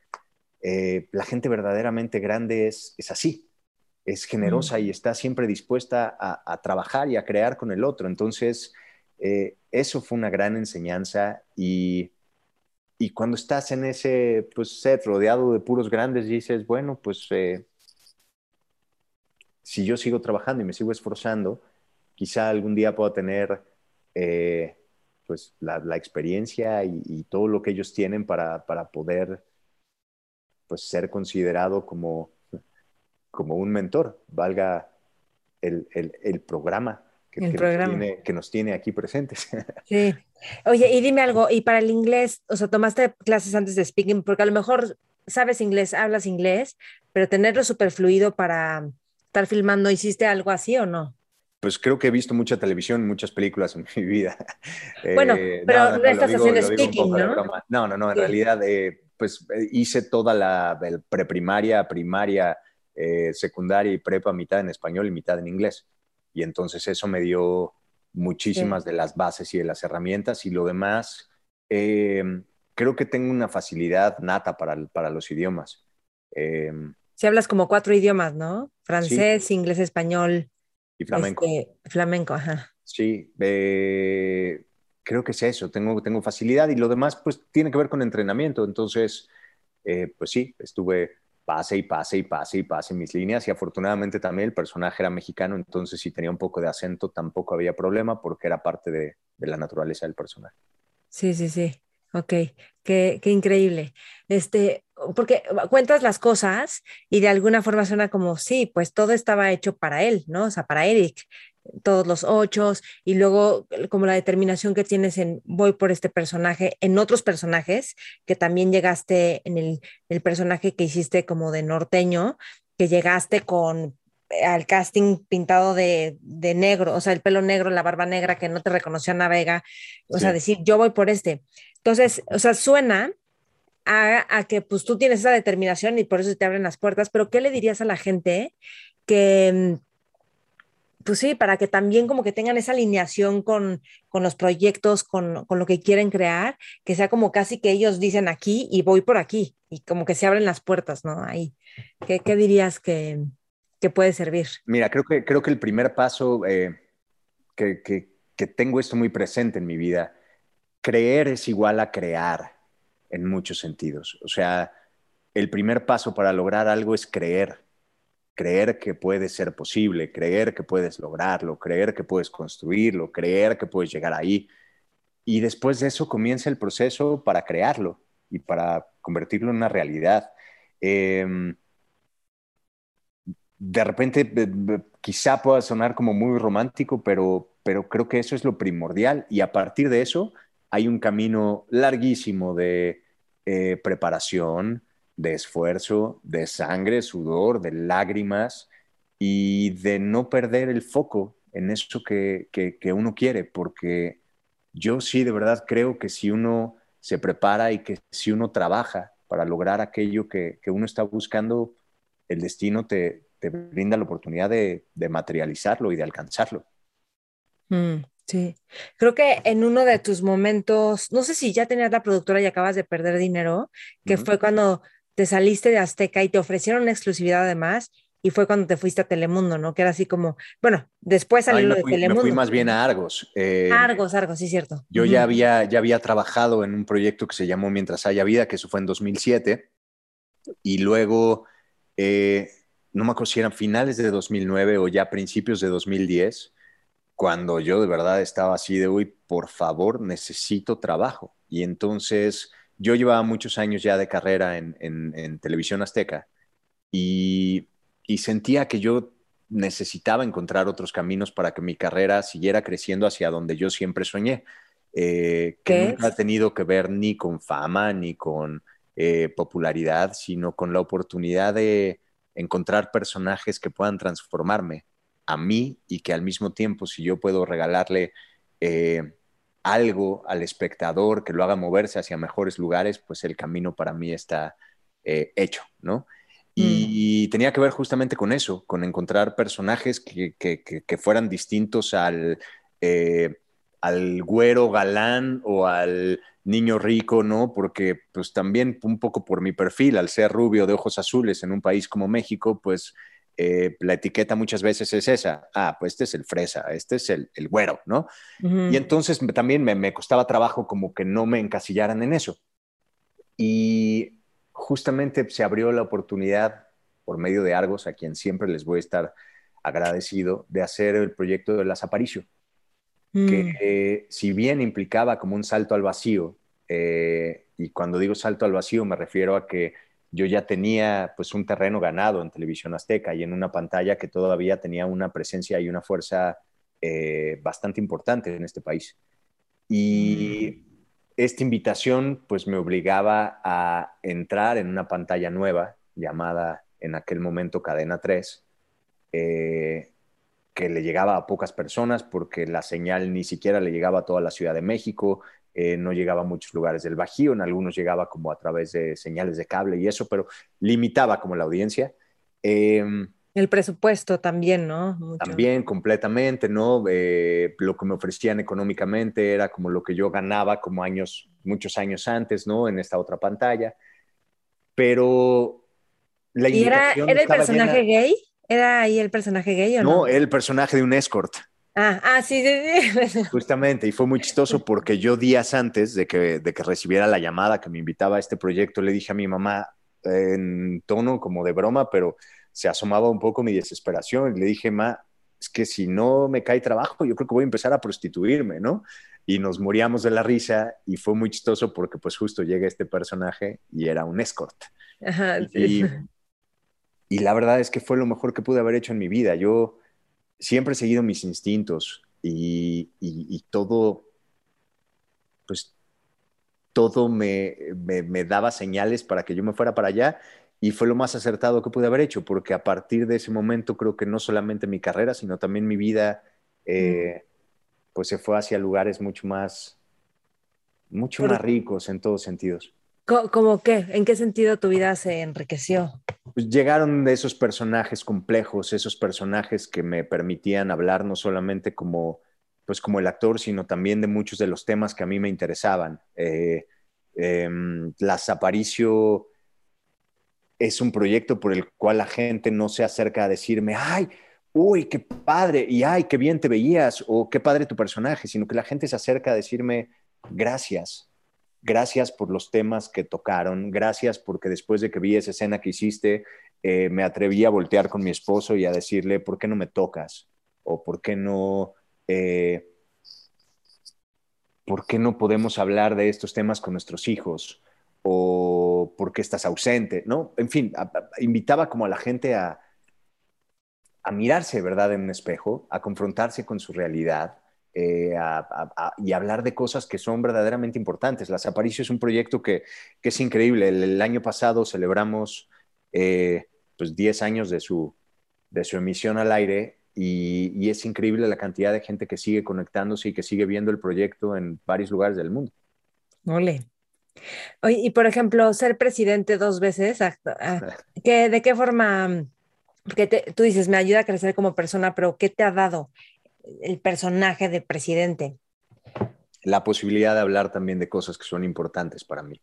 Eh, la gente verdaderamente grande es, es así, es generosa mm. y está siempre dispuesta a, trabajar y a crear con el otro. Entonces, eh, eso fue una gran enseñanza y y cuando estás en ese pues, set rodeado de puros grandes, dices, bueno, pues eh, si yo sigo trabajando y me sigo esforzando, quizá algún día pueda tener eh, pues, la, experiencia y, todo lo que ellos tienen para, poder pues, ser considerado como, como un mentor, valga el, el programa que, Nos tiene, aquí presentes. Sí. Oye, y dime algo, y para el inglés, o sea, tomaste clases antes de speaking, porque a lo mejor sabes inglés, hablas inglés, pero tenerlo súper fluido para estar filmando, ¿hiciste algo así o no? Pues creo que he visto mucha televisión, muchas películas en mi vida. Bueno, eh, pero no, estás haciendo speaking, ¿no? No, no, no, en realidad, eh, pues eh, hice toda la preprimaria, primaria, secundaria y prepa, mitad en español y mitad en inglés. Y entonces eso me dio muchísimas de las bases y de las herramientas y lo demás, eh, creo que tengo una facilidad nata para, para los idiomas. Eh, si hablas como cuatro idiomas, ¿no? Francés, inglés, español. Y flamenco. Este, flamenco, ajá. Sí, eh, creo que es eso, tengo, tengo facilidad y lo demás pues tiene que ver con entrenamiento. Entonces, pues sí, estuve pase y pase y pase y pase mis líneas y afortunadamente también el personaje era mexicano, entonces si tenía un poco de acento tampoco había problema porque era parte de, la naturaleza del personaje. Sí, sí, sí. Ok, qué, qué, increíble. Este, porque cuentas las cosas y de alguna forma suena como, sí, pues todo estaba hecho para él, ¿no? O sea, para Eric todos los ocho y luego como la determinación que tienes en voy por este personaje, en otros personajes, que también llegaste en el, personaje que hiciste como de norteño, que llegaste con al casting pintado de, negro, o sea, el pelo negro, la barba negra, que no te reconoció Ana Vega, o sea, decir, yo voy por este. Entonces, o sea, suena a, que pues tú tienes esa determinación y por eso te abren las puertas, pero ¿qué le dirías a la gente que, pues sí, para que también como que tengan esa alineación con, los proyectos, con, lo que quieren crear, que sea como casi que ellos dicen aquí y voy por aquí, y como que se abren las puertas, ¿no? Ahí. ¿Qué, dirías que, puede servir? Mira, creo que, creo que el primer paso, eh, que, que tengo esto muy presente en mi vida, creer es igual a crear en muchos sentidos. O sea, el primer paso para lograr algo es creer, creer que puede ser posible, creer que puedes lograrlo, creer que puedes construirlo, creer que puedes llegar ahí. Y después de eso comienza el proceso para crearlo y para convertirlo en una realidad. Em, de repente quizá pueda sonar como muy romántico, pero, pero creo que eso es lo primordial y a partir de eso hay un camino larguísimo de eh, preparación, de esfuerzo, de sangre, sudor, de lágrimas y de no perder el foco en eso que, uno quiere, porque yo sí de verdad creo que si uno se prepara y que si uno trabaja para lograr aquello que, uno está buscando, el destino te, brinda la oportunidad de, materializarlo y de alcanzarlo. Mm. Sí, creo que en uno de tus momentos, no sé si ya tenías la productora y acabas de perder dinero, que fue cuando te saliste de Azteca y te ofrecieron una exclusividad además, y fue cuando te fuiste a Telemundo, ¿no? Que era así como, bueno, después salió de Telemundo. Me fui más bien a Argos. Eh, Argos, Argos, sí, cierto. Yo ya, había, ya había trabajado en un proyecto que se llamó Mientras haya vida, que eso fue en 2007, y luego, eh, no me acuerdo si eran finales de 2009 o ya principios de 2010 cuando yo de verdad estaba así de, uy, por favor, necesito trabajo. Y entonces yo llevaba muchos años ya de carrera en, televisión azteca y, sentía que yo necesitaba encontrar otros caminos para que mi carrera siguiera creciendo hacia donde yo siempre soñé, eh, que nunca ha tenido que ver ni con fama ni con eh, popularidad, sino con la oportunidad de encontrar personajes que puedan transformarme a mí y que al mismo tiempo si yo puedo regalarle eh, algo al espectador que lo haga moverse hacia mejores lugares, pues el camino para mí está eh, hecho, ¿no? Y, mm. tenía que ver justamente con eso, con encontrar personajes que, fueran distintos al, eh, al güero galán o al niño rico, ¿no? Porque pues también un poco por mi perfil, al ser rubio de ojos azules en un país como México, pues eh, la etiqueta muchas veces es esa, ah, pues este es el fresa, este es el, el güero, ¿no? Y entonces también me, me, costaba trabajo como que no me encasillaran en eso. Y justamente se abrió la oportunidad por medio de Argos, a quien siempre les voy a estar agradecido, de hacer el proyecto de las Aparicio, que mm. eh, si bien implicaba como un salto al vacío, eh, y cuando digo salto al vacío me refiero a que yo ya tenía pues un terreno ganado en televisión azteca y en una pantalla que todavía tenía una presencia y una fuerza eh, bastante importante en este país. Y mm. esta invitación pues me obligaba a entrar en una pantalla nueva llamada en aquel momento Cadena 3, eh, que le llegaba a pocas personas porque la señal ni siquiera le llegaba a toda la Ciudad de México, eh, no llegaba a muchos lugares del Bajío, en algunos llegaba como a través de señales de cable y eso, pero limitaba como la audiencia. Em, el presupuesto también, ¿no? También completamente, ¿no? Eh, lo que me ofrecían económicamente era como lo que yo ganaba como años, muchos años antes, ¿no? En esta otra pantalla. Pero la ¿Y era, era el personaje gay? ¿Era ahí el personaje gay o no? No, el personaje de un escort. Ah, ah, sí, sí, sí. Justamente, y fue muy chistoso porque yo días antes de que, de que recibiera la llamada que me invitaba a este proyecto, le dije a mi mamá en tono como de broma, pero se asomaba un poco mi desesperación. Y le dije, ma, es que si no me cae trabajo, yo creo que voy a empezar a prostituirme, ¿no? Y nos moríamos de la risa y fue muy chistoso porque pues justo llega este personaje y era un escort. Ajá, sí. y, y la verdad es que fue lo mejor que pude haber hecho en mi vida. Yo siempre he seguido mis instintos y, todo, pues todo me, daba señales para que yo me fuera para allá y fue lo más acertado que pude haber hecho, porque a partir de ese momento creo que no solamente mi carrera, sino también mi vida, eh, pues se fue hacia lugares mucho más, mucho más ricos en todos sentidos. ¿Cómo qué? ¿En qué sentido tu vida se enriqueció? Pues llegaron de esos personajes complejos, esos personajes que me permitían hablar no solamente como, pues como el actor, sino también de muchos de los temas que a mí me interesaban. Eh, em, Las Aparicio es un proyecto por el cual la gente no se acerca a decirme, ay, uy, qué padre, y ay, qué bien te veías, o qué padre tu personaje, sino que la gente se acerca a decirme, gracias, gracias por los temas que tocaron, gracias porque después de que vi esa escena que hiciste, eh, me atreví a voltear con mi esposo y a decirle, ¿por qué no me tocas? O ¿por qué no... Eh, ¿Por qué no podemos hablar de estos temas con nuestros hijos? ¿O por qué estás ausente? ¿No? En fin, invitaba como a la gente a, a mirarse, ¿verdad?, en un espejo, a confrontarse con su realidad, eh, y hablar de cosas que son verdaderamente importantes. Las Aparicio es un proyecto que, es increíble. El, año pasado celebramos eh, pues 10 años de su, de su emisión al aire y, es increíble la cantidad de gente que sigue conectándose y que sigue viendo el proyecto en varios lugares del mundo. Ole. y por ejemplo, ser presidente dos veces, ah, ¿de qué forma? Porque tú dices, me ayuda a crecer como persona, pero ¿qué te ha dado el personaje de presidente? La posibilidad de hablar también de cosas que son importantes para mí.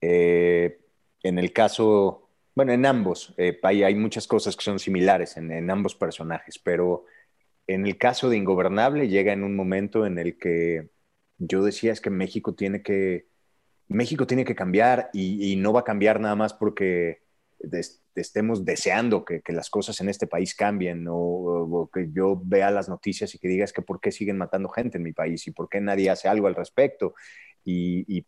Eh, en el caso, bueno, en ambos, eh, hay, muchas cosas que son similares en, ambos personajes, pero en el caso de Ingobernable llega en un momento en el que yo decía es que México tiene que, México tiene que cambiar y no va a cambiar nada más porque estemos deseando que, las cosas en este país cambien o, que yo vea las noticias y que digas que por qué siguen matando gente en mi país y por qué nadie hace algo al respecto. Y,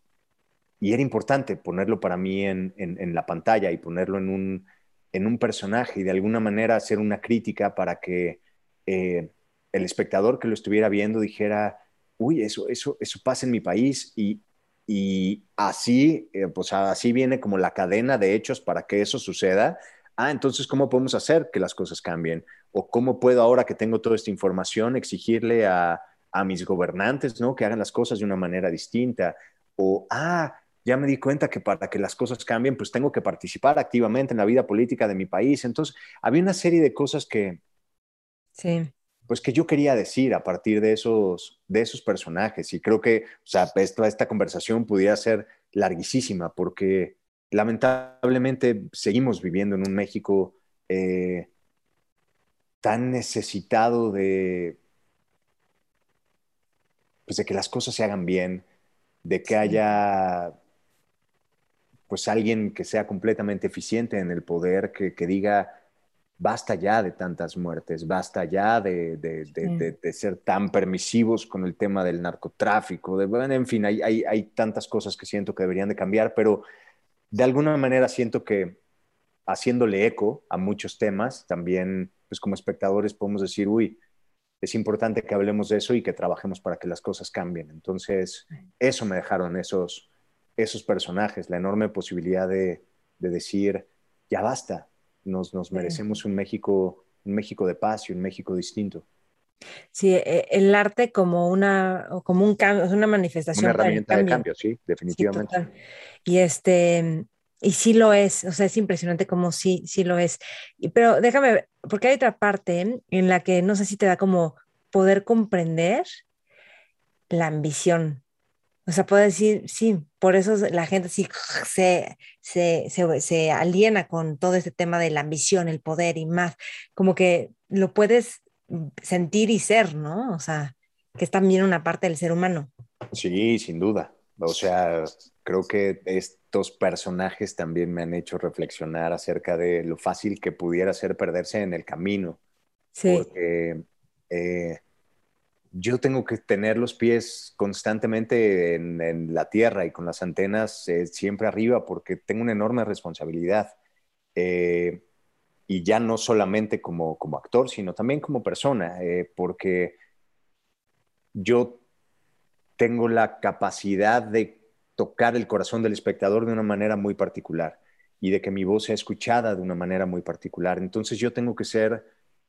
era importante ponerlo para mí en, la pantalla y ponerlo en un, en un, personaje y de alguna manera hacer una crítica para que eh, el espectador que lo estuviera viendo dijera, uy, eso, eso, eso pasa en mi país y, y así, eh, pues así viene como la cadena de hechos para que eso suceda. Ah, entonces, ¿cómo podemos hacer que las cosas cambien? ¿O cómo puedo ahora que tengo toda esta información exigirle a, a mis gobernantes, ¿no? Que hagan las cosas de una manera distinta. O, ah, ya me di cuenta que para que las cosas cambien, pues tengo que participar activamente en la vida política de mi país. Entonces, había una serie de cosas que, sí pues que yo quería decir a partir de esos, de esos personajes. Y creo que, o sea, esta, esta conversación pudiera ser larguísima porque lamentablemente seguimos viviendo en un México eh, tan necesitado de, pues de que las cosas se hagan bien, de que haya pues alguien que sea completamente eficiente en el poder, que, que diga, basta ya de tantas muertes, basta ya de, ser tan permisivos con el tema del narcotráfico, de, en fin, hay, hay, tantas cosas que siento que deberían de cambiar, pero de alguna manera siento que haciéndole eco a muchos temas, también pues como espectadores podemos decir, uy, es importante que hablemos de eso y que trabajemos para que las cosas cambien. Entonces, eso me dejaron esos, esos personajes, la enorme posibilidad de, de decir, ya basta, nos, merecemos un México, un México de paz y un México distinto. Sí, e, el arte como una, como un cambio, es una manifestación. Una herramienta de cambio, sí, definitivamente. y este, y sí lo es, o sea, es impresionante como sí, sí lo es. pero déjame, porque hay otra parte en la que no sé si te da como poder comprender la ambición, o sea, puedo decir, sí, por eso la gente sí se, se, se, aliena con todo este tema de la ambición, el poder y más, como que lo puedes sentir y ser, ¿no? O sea, que es también una parte del ser humano. Sí, sin duda. O sea, creo que estos personajes también me han hecho reflexionar acerca de lo fácil que pudiera ser perderse en el camino. Sí. Porque eh, yo tengo que tener los pies constantemente en, la tierra y con las antenas eh, siempre arriba porque tengo una enorme responsabilidad. Eh, y ya no solamente como, como actor, sino también como persona, eh, porque yo tengo la capacidad de tocar el corazón del espectador de una manera muy particular. y de que mi voz sea escuchada de una manera muy particular. Entonces yo tengo que ser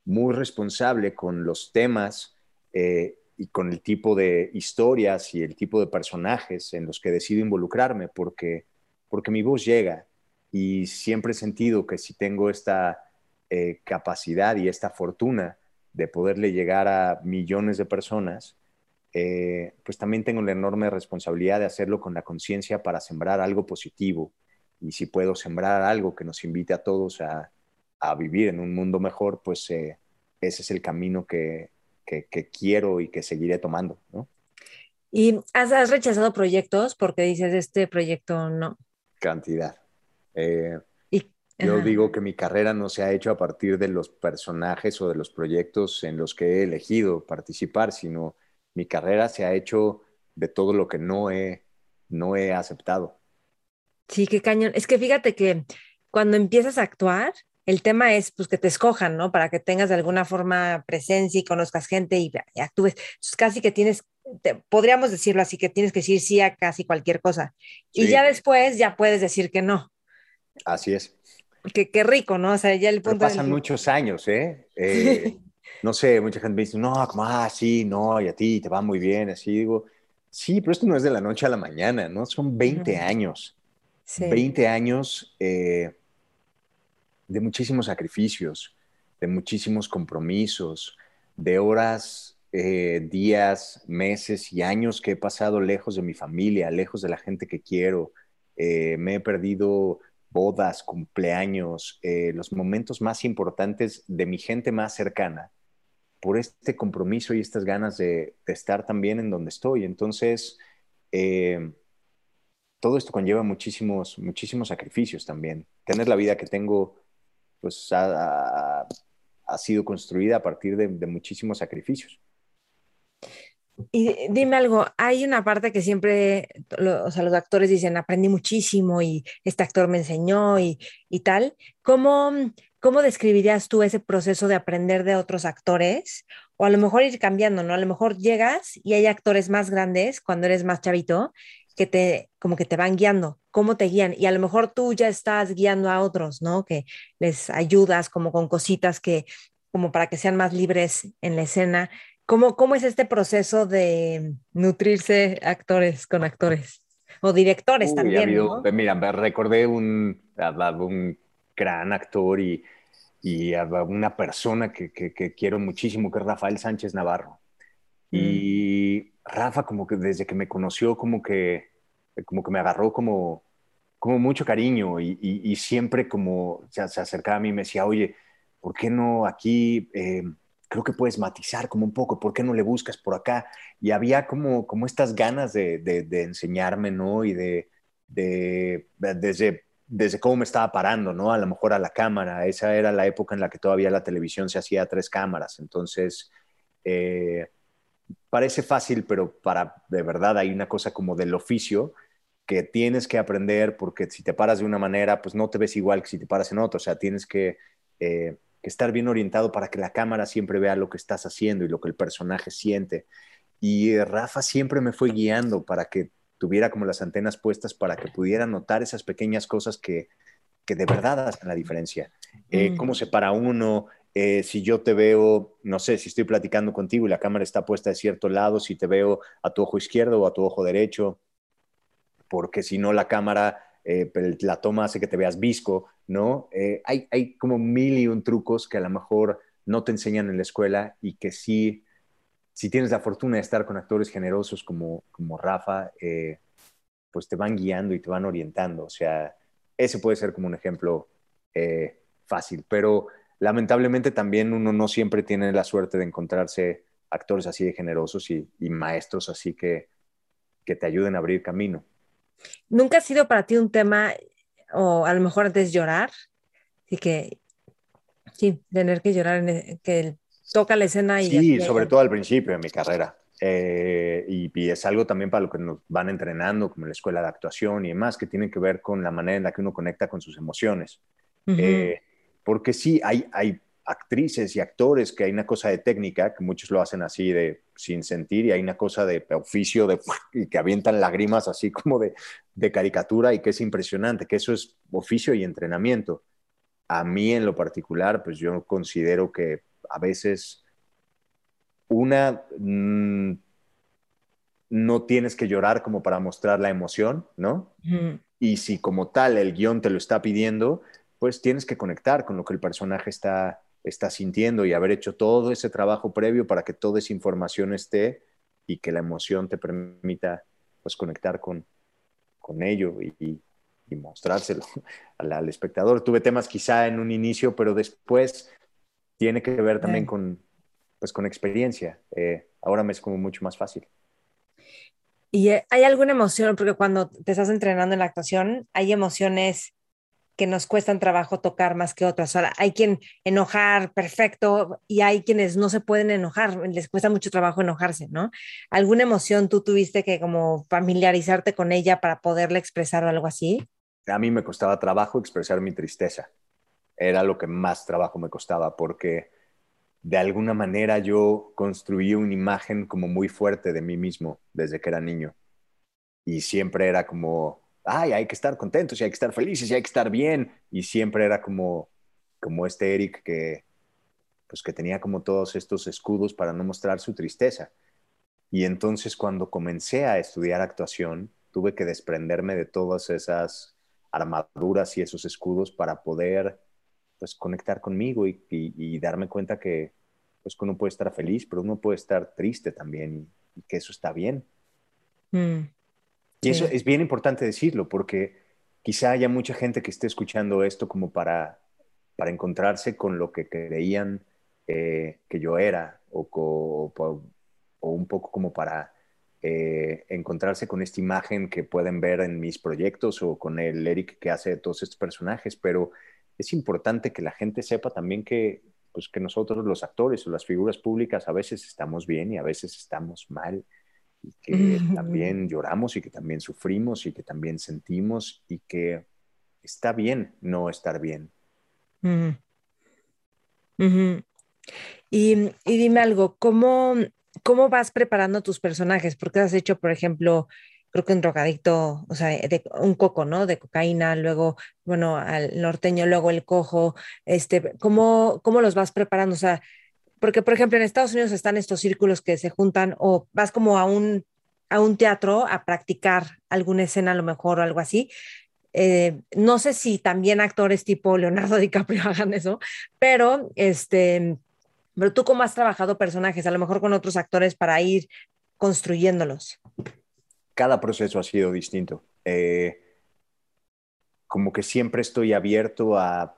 muy responsable con los temas eh, y con el tipo de historias y el tipo de personajes en los que decido involucrarme, porque, porque mi voz llega y siempre he sentido que si tengo esta eh, capacidad y esta fortuna de poderle llegar a millones de personas, eh, pues también tengo la enorme responsabilidad de hacerlo con la conciencia para sembrar algo positivo. Y si puedo sembrar algo que nos invite a todos a, a vivir en un mundo mejor, pues ese es el camino que, que, quiero y que seguiré tomando. ¿no? ¿Y has, rechazado proyectos porque dices, este proyecto no? Cantidad. Eh, yo digo que mi carrera no se ha hecho a partir de los personajes o de los proyectos en los que he elegido participar, sino mi carrera se ha hecho de todo lo que no he, no he aceptado. Sí, qué cañón. Es que fíjate que cuando empiezas a actuar, el tema es pues que te escojan, ¿no? Para que tengas de alguna forma presencia y conozcas gente y, actúes. Entonces, casi que tienes, podríamos decirlo así, que tienes que decir sí a casi cualquier cosa. Y ya después ya puedes decir que no. Así es. Qué, qué rico, ¿no? O sea, ya el punto. pasan muchos años, ¿eh? eh no sé, mucha gente me dice, no, como, ah, sí, no, y a ti te va muy bien, así digo, sí, pero esto no es de la noche a la mañana, ¿no? Son 20 años, 20 años eh, de muchísimos sacrificios, de muchísimos compromisos, de horas, eh, días, meses y años que he pasado lejos de mi familia, lejos de la gente que quiero. Eh, me he perdido bodas, cumpleaños, los momentos más importantes de mi gente más cercana por este compromiso y estas ganas de, estar también en donde estoy. Entonces, eh, todo esto conlleva muchísimos, muchísimos sacrificios también. Tener la vida que tengo, pues ha, sido construida a partir de, muchísimos sacrificios. Y dime algo, hay una parte que siempre los actores dicen, aprendí muchísimo y este actor me enseñó y, y tal. ¿Cómo, ¿Cómo describirías tú ese proceso de aprender de otros actores? O a lo mejor ir cambiando, ¿no? A lo mejor llegas y hay actores más grandes cuando eres más chavito que te, como que te van guiando, cómo te guían. Y a lo mejor tú ya estás guiando a otros, ¿no? Que les ayudas como con cositas que, como para que sean más libres en la escena. ¿Cómo, cómo es este proceso de nutrirse actores con actores? O directores también. ¿no? Mira, recordé un, un gran actor y, y una persona que, que, quiero muchísimo, que es Rafael Sánchez Navarro. Y mm. Rafa, como que desde que me conoció, como que, como que me agarró como, como mucho cariño y, y, siempre como se, acercaba a mí y me decía, oye, ¿por qué no aquí? Eh, creo que puedes matizar como un poco, ¿por qué no le buscas por acá? Y había como, como estas ganas de, de, de enseñarme, ¿no? Y de, de, desde desde cómo me estaba parando, ¿no? A lo mejor a la cámara. Esa era la época en la que todavía la televisión se hacía a tres cámaras. Entonces, eh, parece fácil, pero para de verdad hay una cosa como del oficio que tienes que aprender porque si te paras de una manera, pues no te ves igual que si te paras en otra. O sea, tienes que, eh, que estar bien orientado para que la cámara siempre vea lo que estás haciendo y lo que el personaje siente. Y Rafa siempre me fue guiando para que tuviera como las antenas puestas para que pudiera notar esas pequeñas cosas que, que de verdad hacen la diferencia. Eh, mm. ¿Cómo se para uno? Eh, si yo te veo, no sé, si estoy platicando contigo y la cámara está puesta de cierto lado, si te veo a tu ojo izquierdo o a tu ojo derecho, porque si no la cámara, eh, la toma hace que te veas visco, ¿no? hay, hay como mil y un trucos que a lo mejor no te enseñan en la escuela y que sí si tienes la fortuna de estar con actores generosos como, como Rafa, eh, pues te van guiando y te van orientando. O sea, ese puede ser como un ejemplo eh, fácil, pero lamentablemente también uno no siempre tiene la suerte de encontrarse actores así de generosos y, maestros así que, que te ayuden a abrir camino. ¿Nunca ha sido para ti un tema, o a lo mejor antes llorar? Y que, sí, tener que llorar, en e, que toca la escena y... Sí, sobre todo al principio de mi carrera. Eh, y, es algo también para lo que nos van entrenando, como en la escuela de actuación y demás, que tiene que ver con la manera en la que uno conecta con sus emociones. Eh, porque sí, hay, hay, actrices y actores que hay una cosa de técnica, que muchos lo hacen así de sin sentir, y hay una cosa de oficio de, y que avientan lágrimas así como de, de caricatura y que es impresionante, que eso es oficio y entrenamiento. A mí en lo particular, pues yo considero que a veces una, mm, no tienes que llorar como para mostrar la emoción, ¿no? Y si como tal el guion te lo está pidiendo, pues tienes que conectar con lo que el personaje está, está sintiendo y haber hecho todo ese trabajo previo para que toda esa información esté y que la emoción te permita pues conectar con, con ello y, mostrárselo al, espectador. Tuve temas quizá en un inicio, pero después tiene que ver también con, pues, con experiencia. Eh, ahora me es como mucho más fácil. ¿Y hay alguna emoción? Porque cuando te estás entrenando en la actuación, hay emociones que nos cuestan trabajo tocar más que otras. Ahora, hay quien enojar perfecto y hay quienes no se pueden enojar, les cuesta mucho trabajo enojarse, ¿no? ¿Alguna emoción tú tuviste que como familiarizarte con ella para poderla expresar o algo así? A mí me costaba trabajo expresar mi tristeza. Era lo que más trabajo me costaba porque de alguna manera yo construí una imagen como muy fuerte de mí mismo desde que era niño. Y siempre era como, ay, hay que estar contentos y hay que estar felices y hay que estar bien. Y siempre era como, como este Eric que, pues que tenía como todos estos escudos para no mostrar su tristeza. Y entonces cuando comencé a estudiar actuación, tuve que desprenderme de todas esas armaduras y esos escudos para poder pues conectar conmigo y, darme cuenta que pues uno puede estar feliz, pero uno puede estar triste también y, que eso está bien. Mm. Y eso es bien importante decirlo porque quizá haya mucha gente que esté escuchando esto como para, para encontrarse con lo que creían eh, que yo era o, o, un poco como para eh, encontrarse con esta imagen que pueden ver en mis proyectos o con el Eric que hace de todos estos personajes, pero es importante que la gente sepa también que, pues, que nosotros los actores o las figuras públicas a veces estamos bien y a veces estamos mal y que también lloramos y que también sufrimos y que también sentimos y que está bien no estar bien. y, dime algo, ¿cómo, ¿cómo vas preparando tus personajes? Porque has hecho, por ejemplo, creo que un drogadicto, o sea, de, un coco, ¿no? De cocaína, luego, bueno, al norteño, luego el cojo, este, ¿cómo, cómo los vas preparando? O sea, porque, por ejemplo, en Estados Unidos están estos círculos que se juntan o vas como a un, a un teatro a practicar alguna escena a lo mejor o algo así. Eh, no sé si también actores tipo Leonardo DiCaprio hagan eso, pero este, pero tú cómo has trabajado personajes, a lo mejor con otros actores para ir construyéndolos. Cada proceso ha sido distinto. Eh, como que siempre estoy abierto a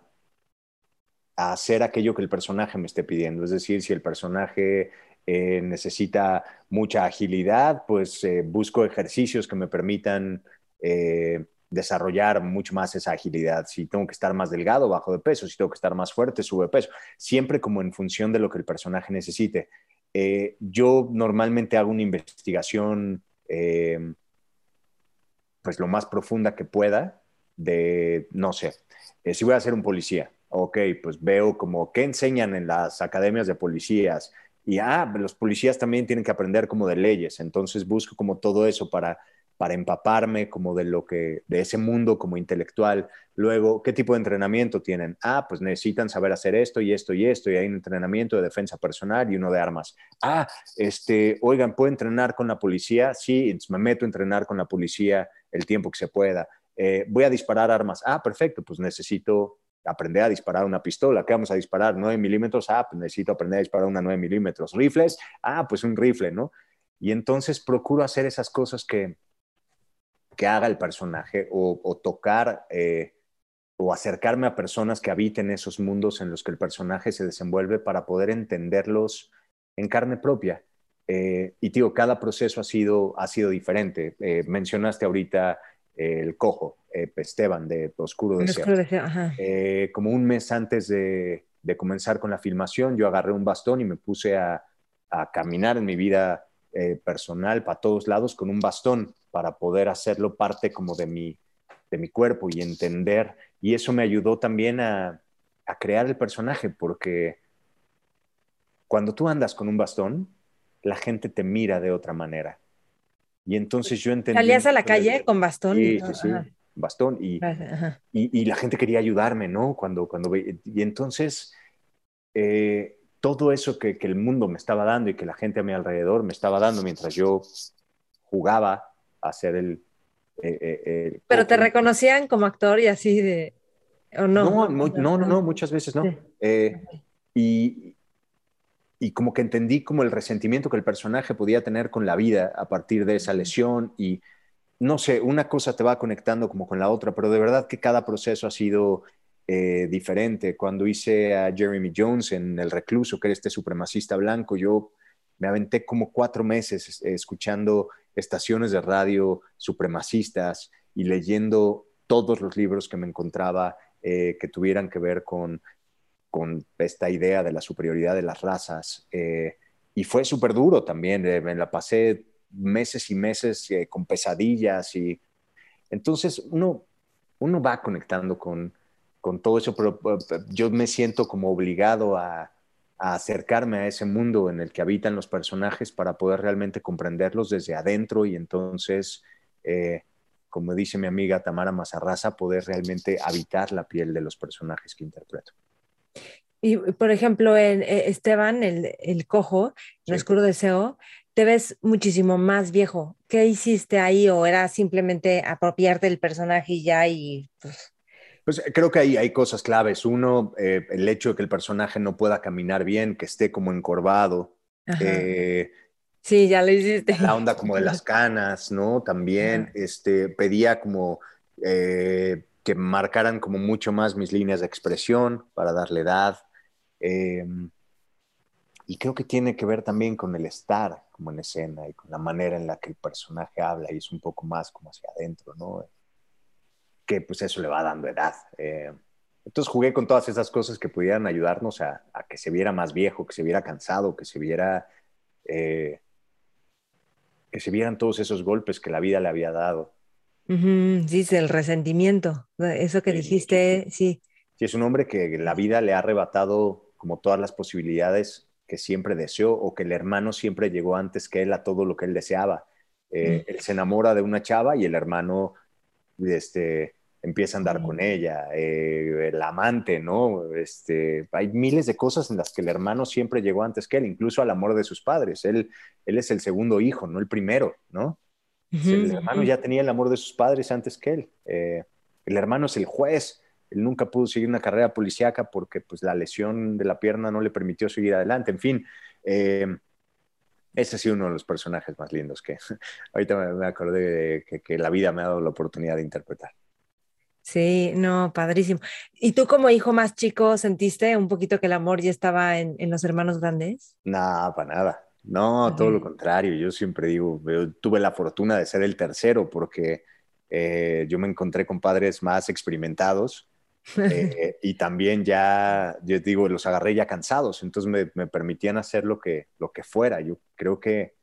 a hacer aquello que el personaje me esté pidiendo. Es decir, si el personaje eh, necesita mucha agilidad, pues eh, busco ejercicios que me permitan eh, desarrollar mucho más esa agilidad. Si tengo que estar más delgado, bajo de peso. Si tengo que estar más fuerte, sube de peso. Siempre como en función de lo que el personaje necesite. yo normalmente hago una investigación pues lo más profunda que pueda de, no sé, si voy a ser un policía, ok, pues veo como qué enseñan en las academias de policías y ah, los policías también tienen que aprender como de leyes, entonces busco como todo eso para para empaparme como de lo que de ese mundo como intelectual. Luego, ¿qué tipo de entrenamiento tienen? Ah, pues necesitan saber hacer esto y esto y esto y hay un entrenamiento de defensa personal y uno de armas. Ah, este, oigan, ¿puedo entrenar con la policía? Sí, me meto a entrenar con la policía el tiempo que se pueda. Eh, voy a disparar armas. Ah, perfecto, pues necesito aprender a disparar una pistola. ¿Qué vamos a disparar? 9 milímetros. Ah, pues necesito aprender a disparar una 9 milímetros. ¿Rifles? Ah, pues un rifle, ¿no? Y entonces procuro hacer esas cosas que, que haga el personaje o, tocar eh, o acercarme a personas que habiten esos mundos en los que el personaje se desenvuelve para poder entenderlos en carne propia. Eh, y digo, cada proceso ha sido, ha sido diferente. Eh, mencionaste ahorita el cojo, Esteban de Oscuro Desierto. Eh, como un mes antes de, comenzar con la filmación, yo agarré un bastón y me puse a, caminar en mi vida eh, personal para todos lados con un bastón para poder hacerlo parte como de mi, de mi cuerpo y entender. Y eso me ayudó también a, a crear el personaje, porque cuando tú andas con un bastón, la gente te mira de otra manera. Y entonces yo entendí... ¿Salías a la calle con bastón? Sí, sí, sí, bastón. Y, y, la gente quería ayudarme, ¿no? Cuando, cuando... Y entonces, eh, todo eso que, que, el mundo me estaba dando y que la gente a mi alrededor me estaba dando mientras yo jugaba a hacer el... Eh, eh, Pero te reconocían como actor y así de... ¿O no? No, no, no, muchas veces no. y, y como que entendí como el resentimiento que el personaje podía tener con la vida a partir de esa lesión y no sé, una cosa te va conectando como con la otra, pero de verdad que cada proceso ha sido eh, diferente. Cuando hice a Jeremy Jones en El Recluso, que era este supremacista blanco, yo me aventé como cuatro meses escuchando estaciones de radio supremacistas y leyendo todos los libros que me encontraba eh, que tuvieran que ver con con esta idea de la superioridad de las razas. Eh, y fue súper duro también, eh, me la pasé meses y meses eh, con pesadillas y entonces uno, uno va conectando con, con todo eso, pero yo me siento como obligado a, a, acercarme a ese mundo en el que habitan los personajes para poder realmente comprenderlos desde adentro y entonces, como dice mi amiga Tamara Mazarraza, poder realmente habitar la piel de los personajes que interpreto. Y, por ejemplo, en eh, Esteban, el, el cojo, el oscuro deseo, te ves muchísimo más viejo. ¿Qué hiciste ahí? ¿O era simplemente apropiarte del personaje y ya y pues... Pues creo que hay, hay cosas claves. Uno, eh, el hecho de que el personaje no pueda caminar bien, que esté como encorvado. Eh, sí, ya lo hiciste. La onda como de las canas, ¿no? También este, pedía como que marcaran como mucho más mis líneas de expresión para darle edad. Em, y creo que tiene que ver también con el estar como en escena y con la manera en la que el personaje habla y es un poco más como hacia adentro, ¿no? Que pues eso le va dando edad. Eh, entonces jugué con todas esas cosas que pudieran ayudarnos a, que se viera más viejo, que se viera cansado, que se viera... Eh, que se vieran todos esos golpes que la vida le había dado. Sí, el resentimiento, eso que dijiste, sí. Sí, es un hombre que la vida le ha arrebatado como todas las posibilidades que siempre deseó o que el hermano siempre llegó antes que él a todo lo que él deseaba. Eh, él se enamora de una chava y el hermano este, empieza a andar con ella, eh, el amante, ¿no? Este, hay miles de cosas en las que el hermano siempre llegó antes que él, incluso al amor de sus padres. Él, él es el segundo hijo, no el primero, ¿no? El hermano ya tenía el amor de sus padres antes que él. Eh, el hermano es el juez. Él nunca pudo seguir una carrera policíaca porque pues, la lesión de la pierna no le permitió seguir adelante. En fin, eh, ese ha sido uno de los personajes más lindos que ahorita me, acordé de que, la vida me ha dado la oportunidad de interpretar. Sí, no, padrísimo. ¿Y tú como hijo más chico sentiste un poquito que el amor ya estaba en, en los hermanos grandes? No, para nada. No, todo lo contrario. Yo siempre digo, tuve la fortuna de ser el tercero porque eh, yo me encontré con padres más experimentados eh, y también ya, yo digo, los agarré ya cansados, entonces me, permitían hacer lo que, lo que fuera. Yo creo que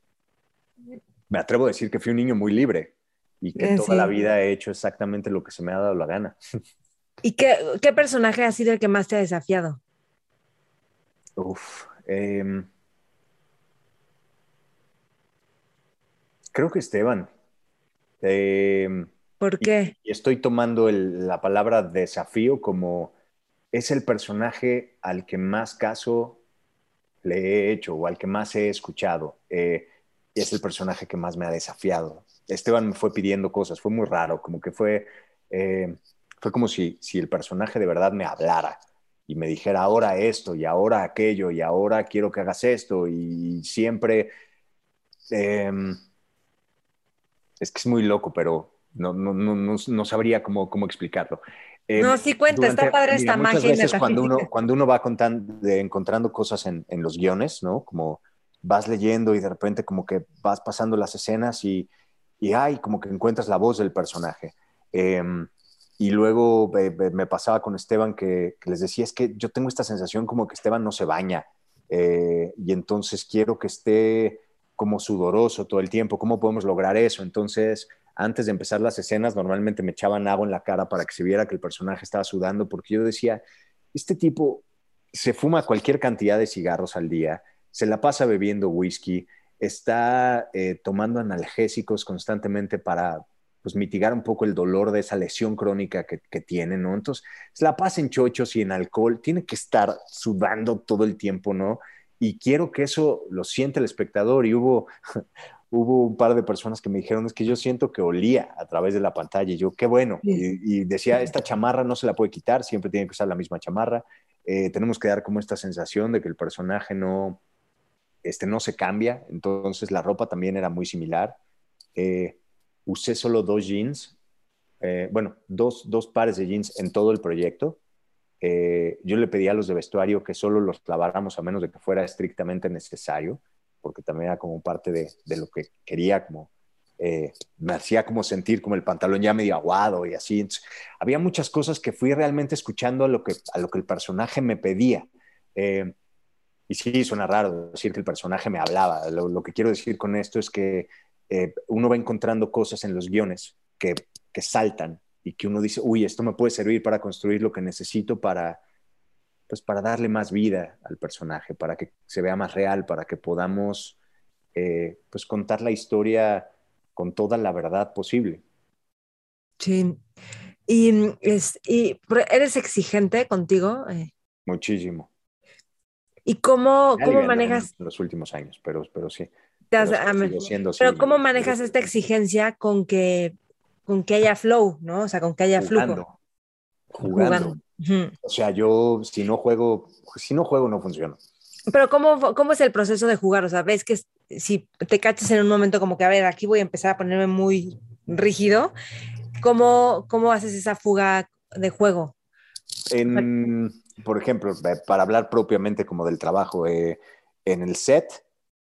me atrevo a decir que fui un niño muy libre y que eh, toda la vida he hecho exactamente lo que se me ha dado la gana. ¿Y qué, qué personaje ha sido el que más te ha desafiado? Uf, eh, Creo que Esteban. Em, ¿Por qué? Y, estoy tomando la palabra desafío como es el personaje al que más caso le he hecho o al que más he escuchado. Eh, y es el personaje que más me ha desafiado. Esteban me fue pidiendo cosas, fue muy raro, como que fue, eh, fue como si, si el personaje de verdad me hablara y me dijera ahora esto y ahora aquello y ahora quiero que hagas esto y siempre... Em, es que es muy loco, pero no, no, no, no sabría cómo, cómo explicarlo. Eh, no, sí cuenta, está padre esta magia. Veces cuando uno, cuando uno va contando, encontrando cosas en, en, los guiones, ¿no? Como vas leyendo y de repente como que vas pasando las escenas y, y ay, como que encuentras la voz del personaje. Em, y luego me pasaba con Esteban que, que, les decía, es que yo tengo esta sensación como que Esteban no se baña eh, y entonces quiero que esté como sudoroso todo el tiempo, ¿cómo podemos lograr eso? Entonces, antes de empezar las escenas, normalmente me echaban agua en la cara para que se viera que el personaje estaba sudando, porque yo decía, este tipo se fuma cualquier cantidad de cigarros al día, se la pasa bebiendo whisky, está eh, tomando analgésicos constantemente para pues, mitigar un poco el dolor de esa lesión crónica que, tiene, ¿no? Entonces, se la pasa en chochos y en alcohol, tiene que estar sudando todo el tiempo, ¿no? Y quiero que eso lo siente el espectador. Y hubo, hubo un par de personas que me dijeron, es que yo siento que olía a través de la pantalla. Y yo, qué bueno. Y, decía, esta chamarra no se la puede quitar, siempre tiene que usar la misma chamarra. Eh, tenemos que dar como esta sensación de que el personaje no, este, no se cambia. Entonces la ropa también era muy similar. Eh, usé solo dos jeans, eh, bueno, dos, dos, pares de jeans en todo el proyecto. Yo le pedí a los de vestuario que solo los laváramos a menos de que fuera estrictamente necesario porque también era como parte de, de lo que quería, como eh, me hacía como sentir como el pantalón ya medio aguado y así. había muchas cosas que fui realmente escuchando a lo que, a lo que el personaje me pedía. Eh, y sí, suena raro decir que el personaje me hablaba. Lo, que quiero decir con esto es que eh, uno va encontrando cosas en los guiones que, que saltan y que uno dice, uy, esto me puede servir para construir lo que necesito para, pues para darle más vida al personaje, para que se vea más real, para que podamos eh, pues contar la historia con toda la verdad posible. Sí. ¿Y, es, y eres exigente contigo? Eh. Muchísimo. ¿Y cómo, cómo manejas? En los últimos años, pero, pero sí. pero, ¿cómo manejas esta exigencia con que, con que haya flow, ¿no? O sea, con que haya flujo. Jugando. O sea, yo si no juego, si no juego no funciona. Pero ¿cómo, ¿cómo es el proceso de jugar? O sea, ves que si te cachas en un momento como que, a ver, aquí voy a empezar a ponerme muy rígido, ¿cómo, cómo haces esa fuga de juego? En, por ejemplo, para hablar propiamente como del trabajo, eh, en el set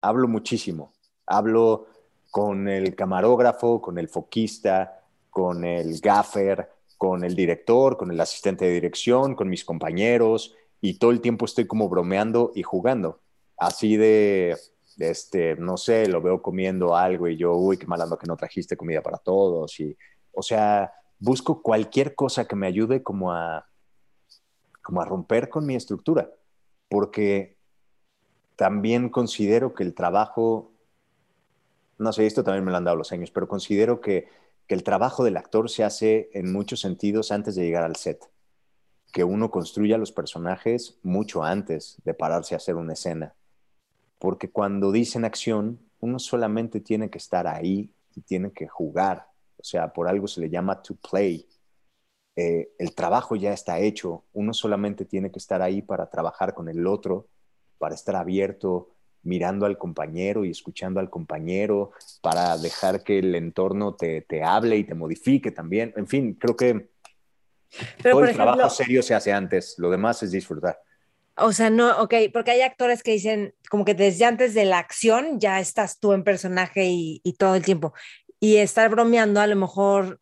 hablo muchísimo. Hablo con el camarógrafo, con el foquista, con el gaffer, con el director, con el asistente de dirección, con mis compañeros, y todo el tiempo estoy como bromeando y jugando. Así de, este, no sé, lo veo comiendo algo y yo, uy, qué malando que no trajiste comida para todos. Y, o sea, busco cualquier cosa que me ayude como a, como a romper con mi estructura, porque también considero que el trabajo, no sé, esto también me lo han dado los años, pero considero que que el trabajo del actor se hace en muchos sentidos antes de llegar al set, que uno construya los personajes mucho antes de pararse a hacer una escena, porque cuando dicen acción, uno solamente tiene que estar ahí y tiene que jugar, o sea, por algo se le llama to play. Eh, el trabajo ya está hecho, uno solamente tiene que estar ahí para trabajar con el otro, para estar abierto, mirando al compañero y escuchando al compañero para dejar que el entorno te, hable y te modifique también. En fin, creo que todo el trabajo serio se hace antes, lo demás es disfrutar. O sea, no, ok, porque hay actores que dicen como que desde antes de la acción ya estás tú en personaje y, todo el tiempo. Y estar bromeando a lo mejor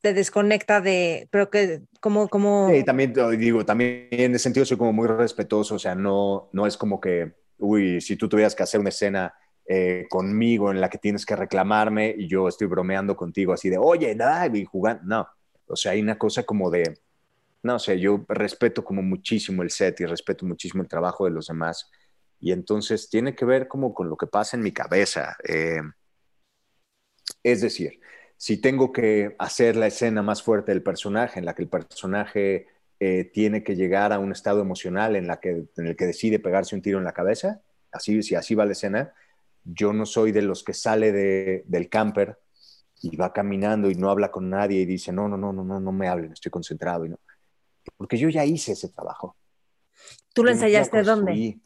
te desconecta de, pero que como, como... Sí, también digo, también en ese sentido soy como muy respetuoso, o sea, no, no es como que uy, si tú tuvieras que hacer una escena eh, conmigo en la que tienes que reclamarme y yo estoy bromeando contigo así de, oye, y jugando, no, o sea, hay una cosa como de, no sé, yo respeto como muchísimo el set y respeto muchísimo el trabajo de los demás y entonces tiene que ver como con lo que pasa en mi cabeza. Eh, es decir, si tengo que hacer la escena más fuerte del personaje, en la que el personaje eh, tiene que llegar a un estado emocional en, la que, en el que decide pegarse un tiro en la cabeza, así, si así va la escena, yo no soy de los que sale del camper y va caminando y no habla con nadie y dice, no, no, no, no, no, no me hablen, estoy concentrado. Y no. Porque yo ya hice ese trabajo. ¿Tú lo ensayaste dónde?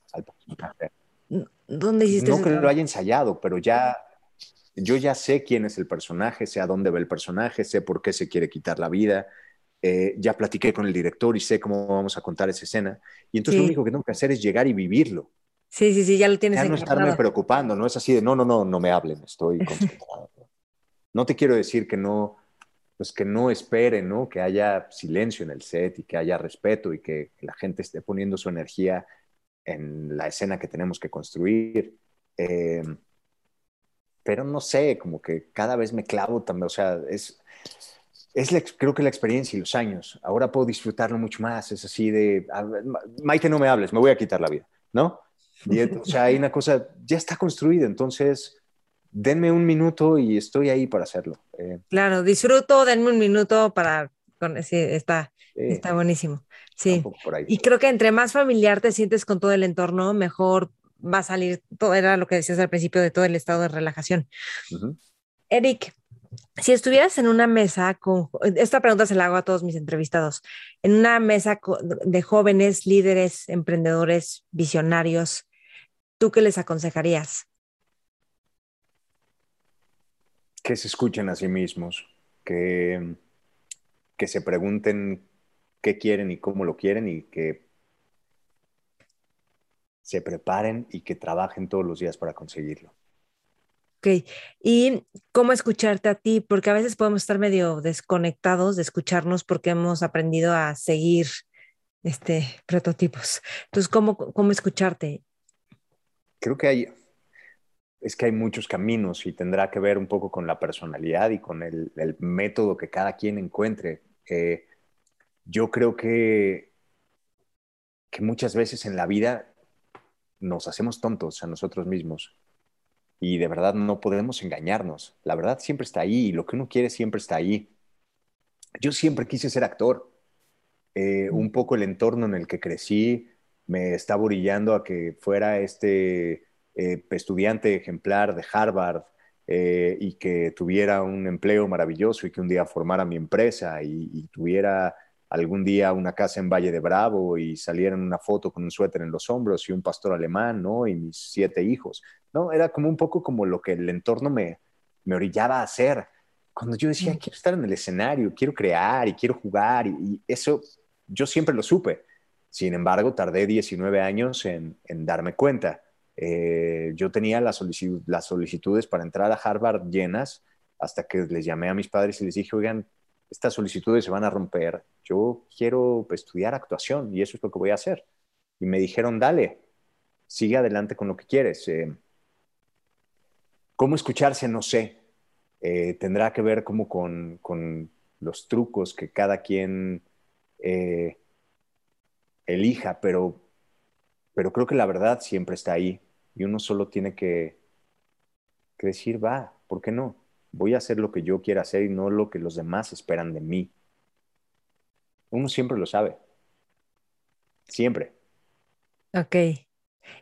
¿Dónde hiciste No que lo haya ensayado, pero ya, yo ya sé quién es el personaje, sé a dónde va el personaje, sé por qué se quiere quitar la vida, eh, ya platiqué con el director y sé cómo vamos a contar esa escena. Y entonces lo único que tengo que hacer es llegar y vivirlo. Sí, sí, sí, ya lo tienes. Ya no estarme preocupando, no es así de no, no, no, no me hablen, estoy concentrado. no te quiero decir que no, pues que no esperen, ¿no? Que haya silencio en el set y que haya respeto y que, la gente esté poniendo su energía en la escena que tenemos que construir. Eh, pero no sé, como que cada vez me clavo también, o sea, es, es creo que la experiencia y los años. Ahora puedo disfrutarlo mucho más. Es así de, Maite, no me hables, me voy a quitar la vida, ¿no? o sea, hay una cosa, ya está construida, entonces denme un minuto y estoy ahí para hacerlo. Eh. claro, disfruto, denme un minuto para, sí, está, está buenísimo. Sí. Y creo que entre más familiar te sientes con todo el entorno, mejor va a salir todo, era lo que decías al principio de todo el estado de relajación. Eric, si estuvieras en una mesa con, esta pregunta se la hago a todos mis entrevistados, en una mesa de jóvenes, líderes, emprendedores, visionarios, ¿tú qué les aconsejarías? Que se escuchen a sí mismos, que, que se pregunten qué quieren y cómo lo quieren y que se preparen y que trabajen todos los días para conseguirlo. Ok, ¿y cómo escucharte a ti? Porque a veces podemos estar medio desconectados de escucharnos porque hemos aprendido a seguir este, prototipos. Entonces, ¿cómo, cómo escucharte? Creo que hay, es que hay muchos caminos y tendrá que ver un poco con la personalidad y con el, método que cada quien encuentre. Eh, yo creo que, que muchas veces en la vida nos hacemos tontos a nosotros mismos y de verdad no podemos engañarnos. La verdad siempre está ahí y lo que uno quiere siempre está ahí. Yo siempre quise ser actor. Eh, un poco el entorno en el que crecí me estaba orillando a que fuera este eh, estudiante ejemplar de Harvard eh, y que tuviera un empleo maravilloso y que un día formara mi empresa y tuviera algún día una casa en Valle de Bravo y saliera en una foto con un suéter en los hombros y un pastor alemán, ¿no? Y mis siete hijos, ¿no? Era como un poco como lo que el entorno me, me orillaba a hacer. Cuando yo decía, quiero estar en el escenario, quiero crear y quiero jugar, y, eso yo siempre lo supe. Sin embargo, tardé 19 años en, en darme cuenta. Eh, yo tenía las, las solicitudes para entrar a Harvard llenas hasta que les llamé a mis padres y les dije, oigan, estas solicitudes se van a romper, yo quiero estudiar actuación y eso es lo que voy a hacer. Y me dijeron, dale, sigue adelante con lo que quieres. Eh, ¿Cómo escucharse? No sé. Eh, tendrá que ver como con, los trucos que cada quien eh, elija, pero, pero creo que la verdad siempre está ahí y uno solo tiene que, que decir, va, ¿por qué no? Voy a hacer lo que yo quiera hacer y no lo que los demás esperan de mí. Uno siempre lo sabe. Siempre. Ok.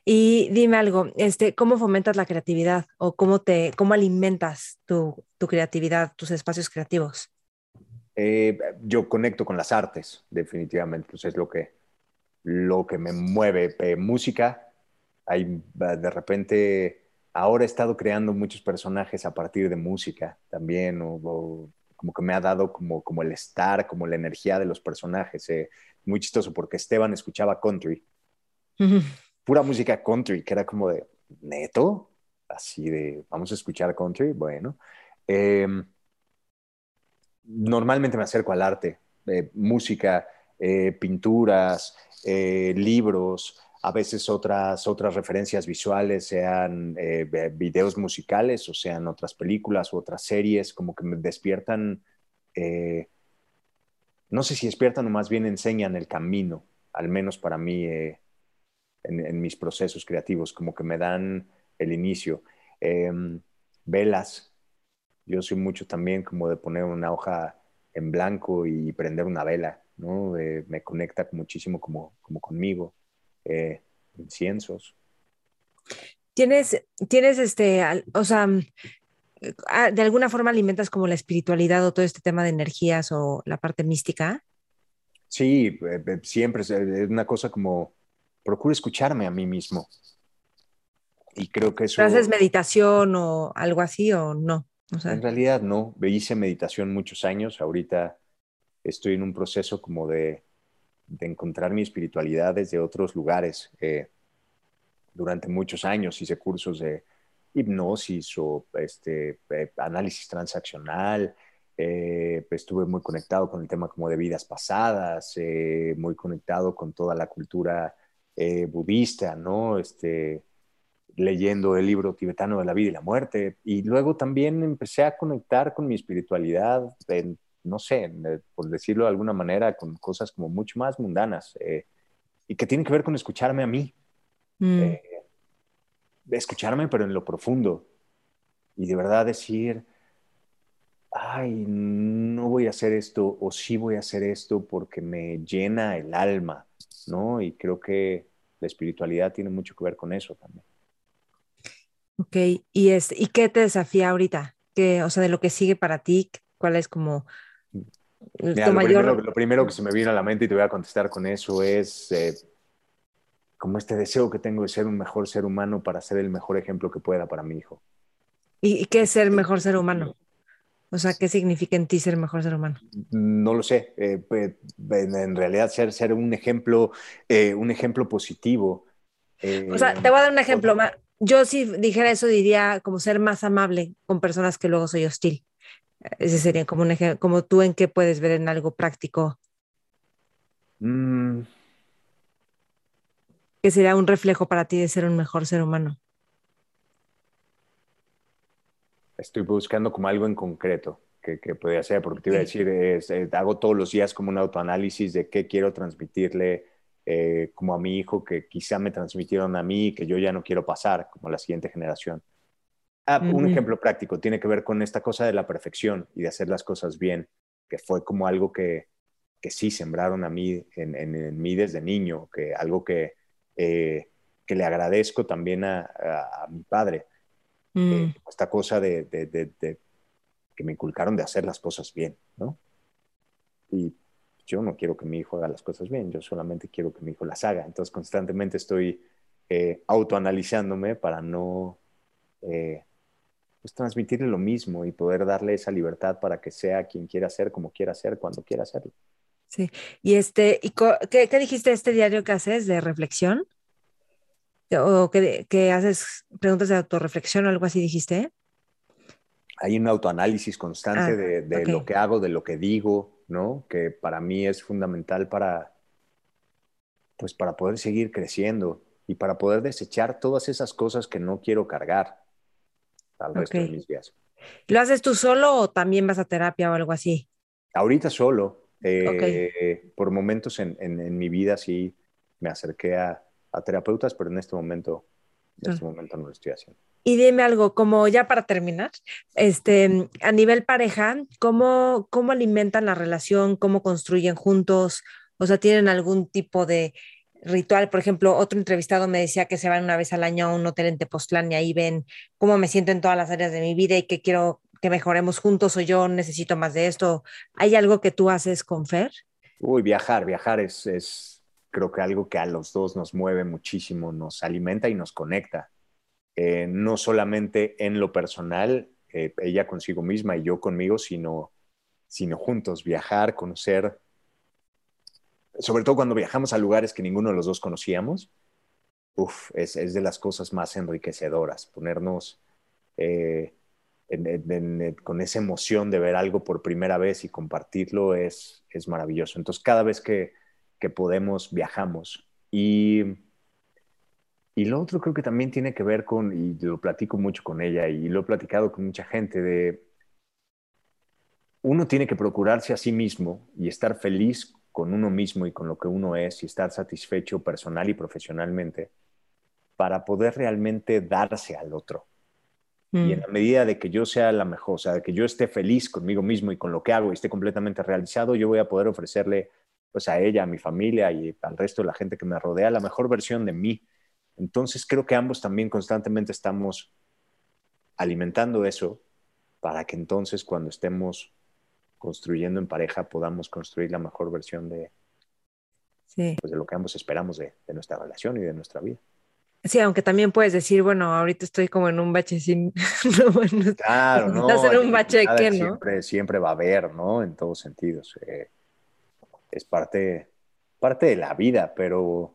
Y dime algo, este, ¿cómo fomentas la creatividad o cómo te, cómo alimentas tu, creatividad, tus espacios creativos? Eh, yo conecto con las artes, definitivamente. Pues es lo que, lo que me mueve. Eh, música, hay de repente ahora he estado creando muchos personajes a partir de música también, o, como que me ha dado como, como el estar, como la energía de los personajes. Eh, muy chistoso porque Esteban escuchaba country, pura música country, que era como de neto, así de vamos a escuchar country, bueno. Em, normalmente me acerco al arte, eh, música, eh, pinturas, libros, a veces otras, otras referencias visuales, sean eh, videos musicales o sean otras películas u otras series, como que me despiertan, eh, no sé si despiertan o más bien enseñan el camino, al menos para mí eh, en, mis procesos creativos, como que me dan el inicio. Em, velas, yo soy mucho también como de poner una hoja en blanco y prender una vela, ¿no? me conecta muchísimo como, como conmigo eh, inciensos. Tienes, tienes este, o sea, ah, de alguna forma alimentas como la espiritualidad o todo este tema de energías o la parte mística. Sí, eh, eh, siempre es una cosa como, procuro escucharme a mí mismo. Y creo que eso... ¿Haces meditación o algo así o no? En realidad no, hice meditación muchos años, ahorita estoy en un proceso como de de encontrar mi espiritualidad desde otros lugares. Eh, durante muchos años hice cursos de hipnosis o este, eh, análisis transaccional. Eh, estuve muy conectado con el tema como de vidas pasadas, muy conectado con toda la cultura budista, ¿no? Este, leyendo el libro tibetano de la vida y la muerte. Y luego también empecé a conectar con mi espiritualidad no sé, por decirlo de alguna manera, con cosas como mucho más mundanas eh, y que tienen que ver con escucharme a mí. Mm. Eh, escucharme, pero en lo profundo. Y de verdad decir, ay, no voy a hacer esto o sí voy a hacer esto porque me llena el alma, ¿no? Y creo que la espiritualidad tiene mucho que ver con eso también. Ok, ¿y, es, ¿y qué te desafía ahorita? ¿Qué, o sea, de lo que sigue para ti, ¿cuál es como lo, mayor... primero, que se me vino a la mente y te voy a contestar con eso es eh, como este deseo que tengo de ser un mejor ser humano para ser el mejor ejemplo que pueda para mi hijo. ¿Y, qué es ser mejor ser humano? O sea, ¿qué significa en ti ser mejor ser humano? No lo sé. Eh, en realidad, ser, ser un ejemplo, eh, un ejemplo positivo. o sea, te voy a dar un ejemplo. Yo si dijera eso diría como ser más amable con personas que luego soy hostil. Ese sería como un ejemplo, como tú en qué puedes ver en algo práctico. Mm. ¿Qué sería un reflejo para ti de ser un mejor ser humano? Estoy buscando como algo en concreto que, que podría ser, porque te iba a decir, es, hago todos los días como un autoanálisis de qué quiero transmitirle eh, como a mi hijo que quizá me transmitieron a mí que yo ya no quiero pasar como a la siguiente generación. Ah, un ejemplo práctico tiene que ver con esta cosa de la perfección y de hacer las cosas bien, que fue como algo que, que sí sembraron a mí, en, en, mí desde niño, que algo que, eh, que le agradezco también a, a, mi padre. Mm. Eh, esta cosa de, de, de, que me inculcaron de hacer las cosas bien, ¿no? Y yo no quiero que mi hijo haga las cosas bien, yo solamente quiero que mi hijo las haga. Entonces constantemente estoy eh, autoanalizándome para no eh, pues, transmitirle lo mismo y poder darle esa libertad para que sea quien quiera ser, como quiera ser, cuando quiera hacerlo. Sí, y este, ¿y qué, qué dijiste este diario que haces de reflexión? ¿O que, haces preguntas de autorreflexión o algo así dijiste? Hay un autoanálisis constante ah, de, lo que hago, de lo que digo, ¿no? Que para mí es fundamental para, pues para poder seguir creciendo y para poder desechar todas esas cosas que no quiero cargar al resto de mis días. ¿Lo haces tú solo o también vas a terapia o algo así? Ahorita solo. Eh, por momentos en, mi vida sí me acerqué a, terapeutas, pero en este momento, en este ah. momento no lo estoy haciendo. Y dime algo, como ya para terminar, este, a nivel pareja, ¿cómo, ¿cómo alimentan la relación? ¿Cómo construyen juntos? O sea, ¿tienen algún tipo de ritual? Por ejemplo, otro entrevistado me decía que se van una vez al año a un hotel en Tepoztlán y ahí ven cómo me siento en todas las áreas de mi vida y que quiero que mejoremos juntos o yo necesito más de esto. ¿Hay algo que tú haces con Fer? Uy, viajar, viajar es, es creo que algo que a los dos nos mueve muchísimo, nos alimenta y nos conecta. Eh, no solamente en lo personal, eh, ella consigo misma y yo conmigo, sino, sino juntos, viajar, conocer, sobre todo cuando viajamos a lugares que ninguno de los dos conocíamos, es de las cosas más enriquecedoras, ponernos eh, con esa emoción de ver algo por primera vez y compartirlo es, es maravilloso. Entonces, cada vez que, que podemos, viajamos. Y y lo otro creo que también tiene que ver con, y lo platico mucho con ella y lo he platicado con mucha gente, de uno tiene que procurarse a sí mismo y estar feliz con uno mismo y con lo que uno es y estar satisfecho personal y profesionalmente para poder realmente darse al otro. Y en mm. la medida de que yo sea la mejor, o sea, de que yo esté feliz conmigo mismo y con lo que hago y esté completamente realizado, yo voy a poder ofrecerle pues a ella, a mi familia y al resto de la gente que me rodea la mejor versión de mí entonces creo que ambos también constantemente estamos alimentando eso para que entonces cuando estemos construyendo en pareja podamos construir la mejor versión de, pues, de lo que ambos esperamos de, nuestra relación y de nuestra vida. Sí, aunque también puedes decir, bueno, ahorita estoy como en un bache sin... claro, no. Estás en un bache que, ¿no? Siempre, siempre va a haber, ¿no? En todos sentidos. Eh, es parte, parte de la vida, pero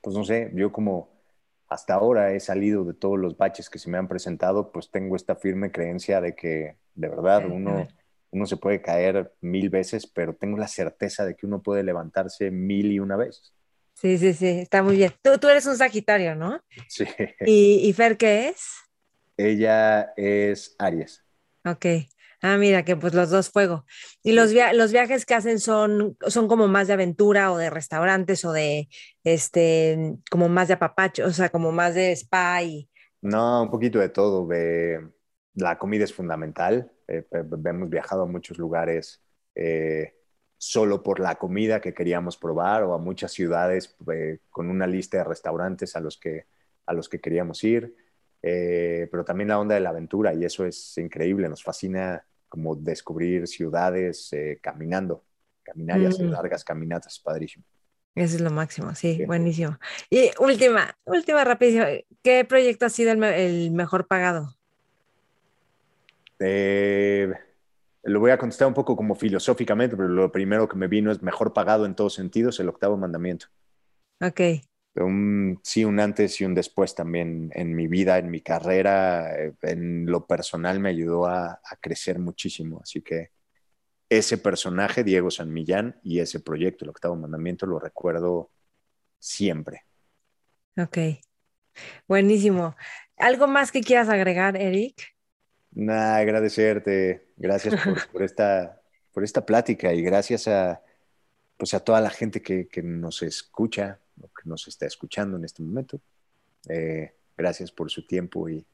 pues no sé, yo como hasta ahora he salido de todos los baches que se me han presentado, pues tengo esta firme creencia de que de verdad uno, uno se puede caer mil veces, pero tengo la certeza de que uno puede levantarse mil y una vez. Sí, sí, sí, está muy bien. Tú, tú eres un Sagitario, ¿no? Sí. ¿Y, ¿Y Fer qué es? Ella es Aries. Ok. Ah, mira, que pues los dos fuego. ¿Y los, los viajes que hacen son, son como más de aventura o de restaurantes o de, este, como más de apapacho, o sea, como más de spa y... No, un poquito de todo. la comida es fundamental. Eh, hemos viajado a muchos lugares eh, solo por la comida que queríamos probar o a muchas ciudades eh, con una lista de restaurantes a los que, a los que queríamos ir. Eh, pero también la onda de la aventura y eso es increíble, nos fascina como descubrir ciudades eh, caminando, caminar y hacer mm. largas caminatas, padrísimo. Eso es lo máximo, sí, buenísimo. Y última, última rapidísima, ¿qué proyecto ha sido el, mejor pagado? Eh, lo voy a contestar un poco como filosóficamente, pero lo primero que me vino es mejor pagado en todos sentidos, el octavo mandamiento. Ok un, sí, un antes y un después también en mi vida, en mi carrera, en lo personal me ayudó a, crecer muchísimo. Así que ese personaje, Diego San Millán, y ese proyecto, el octavo mandamiento, lo recuerdo siempre. Ok, buenísimo. ¿Algo más que quieras agregar, Eric? Nada, agradecerte. Gracias por, esta, por esta plática y gracias a, pues a toda la gente que, que nos escucha, que nos está escuchando en este momento. Eh, gracias por su tiempo y,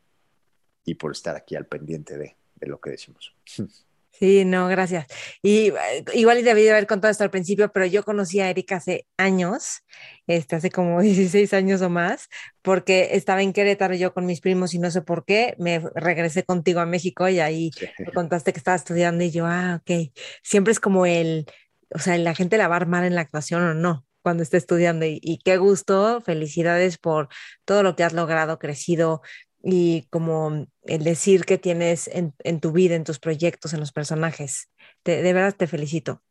y, por estar aquí al pendiente de, de, lo que decimos. Sí, no, gracias. Y eh, igual y debí de haber contado esto al principio, pero yo conocí a Erika hace años, este, hace como 16 años o más, porque estaba en Querétaro yo con mis primos y no sé por qué, me regresé contigo a México y ahí me contaste que estaba estudiando y yo, ah, ok, siempre es como el, o sea, la gente la va a armar en la actuación o no, cuando esté estudiando y, qué gusto, felicidades por todo lo que has logrado, crecido y como el decir que tienes en, tu vida, en tus proyectos, en los personajes. de verdad te felicito.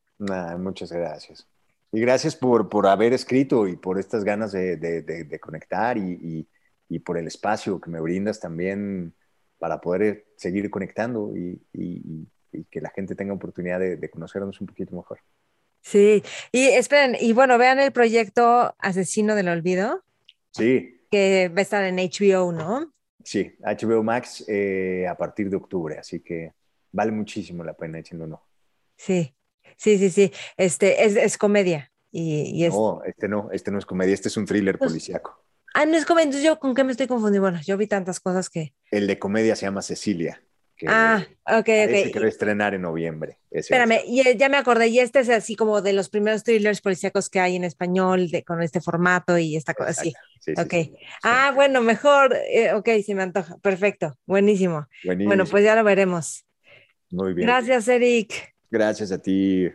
muchas gracias. Y gracias por, por haber escrito y por estas ganas de, de, conectar y, y, por el espacio que me brindas también para poder seguir conectando y, y que la gente tenga oportunidad de conocernos un poquito mejor. Sí, y esperen, y bueno, vean el proyecto Asesino del Olvido. Sí. Que va a estar en HBO, ¿no? Sí, HBO Max eh, a partir de octubre, así que vale muchísimo la pena echenlo no. Sí, sí, sí, sí. Este es, es comedia. Y, No, este no, este no es comedia, este es un thriller pues, policíaco. Ah, no es comedia, entonces yo con qué me estoy confundiendo. Bueno, yo vi tantas cosas que. El de comedia se llama Cecilia ah, ok, ok. Se quiere estrenar en noviembre. Espérame, y, eh, ya me acordé, y este es así como de los primeros thrillers policíacos que hay en español, de, con este formato y esta cosa así. Sí, ok. ah, bueno, mejor, eh, ok, se me antoja. Perfecto, buenísimo. buenísimo. Bueno, pues ya lo veremos. Muy bien. Gracias, Eric. Gracias a ti.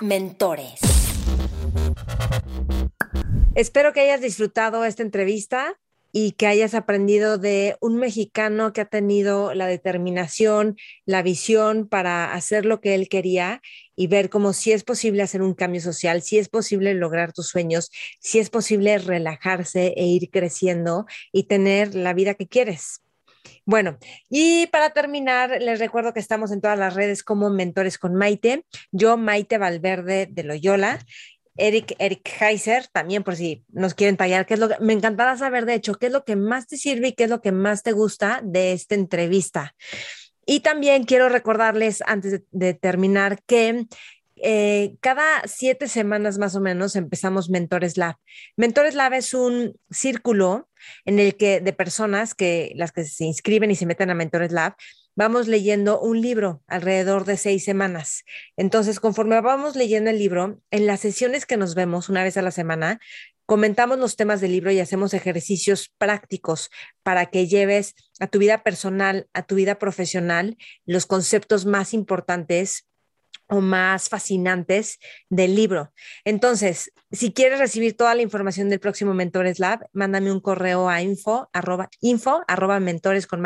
Mentores. Espero que hayas disfrutado esta entrevista y que hayas aprendido de un mexicano que ha tenido la determinación, la visión para hacer lo que él quería y ver cómo si es posible hacer un cambio social, si es posible lograr tus sueños, si es posible relajarse e ir creciendo y tener la vida que quieres. Bueno, y para terminar, les recuerdo que estamos en todas las redes como Mentores con Maite. Yo, Maite Valverde de Loyola. Eric, Eric Heiser, también por si nos quieren tallar, qué es lo que me encantará saber, de hecho, qué es lo que más te sirve y qué es lo que más te gusta de esta entrevista. Y también quiero recordarles, antes de, terminar, que eh, cada siete semanas más o menos empezamos Mentores Lab. Mentores Lab es un círculo en el que de personas que las que se inscriben y se meten a Mentores Lab vamos leyendo un libro alrededor de seis semanas. Entonces, conforme vamos leyendo el libro, en las sesiones que nos vemos una vez a la semana, comentamos los temas del libro y hacemos ejercicios prácticos para que lleves a tu vida personal, a tu vida profesional, los conceptos más importantes o más fascinantes del libro. Entonces, si quieres recibir toda la información del próximo Mentores Lab, mándame un correo a info arroba, info arroba mentores con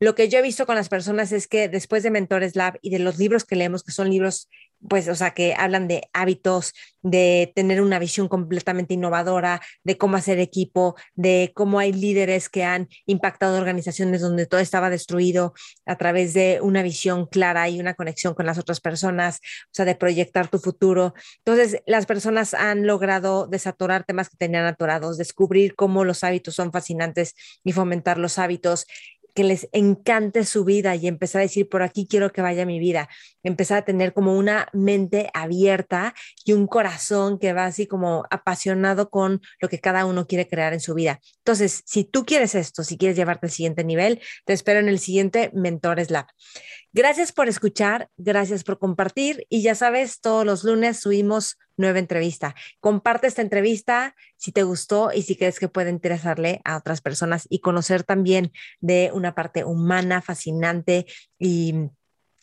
Lo que yo he visto con las personas es que después de Mentores Lab y de los libros que leemos, que son libros pues, o sea, que hablan de hábitos, de tener una visión completamente innovadora, de cómo hacer equipo, de cómo hay líderes que han impactado organizaciones donde todo estaba destruido a través de una visión clara y una conexión con las otras personas, o sea, de proyectar tu futuro. Entonces, las personas han logrado desatorar temas que tenían atorados, descubrir cómo los hábitos son fascinantes y fomentar los hábitos que les encante su vida y empezar a decir, por aquí quiero que vaya mi vida, empezar a tener como una mente abierta y un corazón que va así como apasionado con lo que cada uno quiere crear en su vida. Entonces, si tú quieres esto, si quieres llevarte al siguiente nivel, te espero en el siguiente Mentores Lab. Gracias por escuchar, gracias por compartir y ya sabes, todos los lunes subimos nueva entrevista. Comparte esta entrevista si te gustó y si crees que puede interesarle a otras personas y conocer también de una parte humana, fascinante y,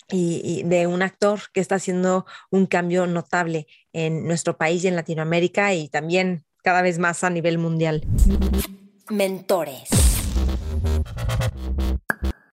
de un actor que está haciendo un cambio notable en nuestro país y en Latinoamérica y también cada vez más a nivel mundial. Mentores.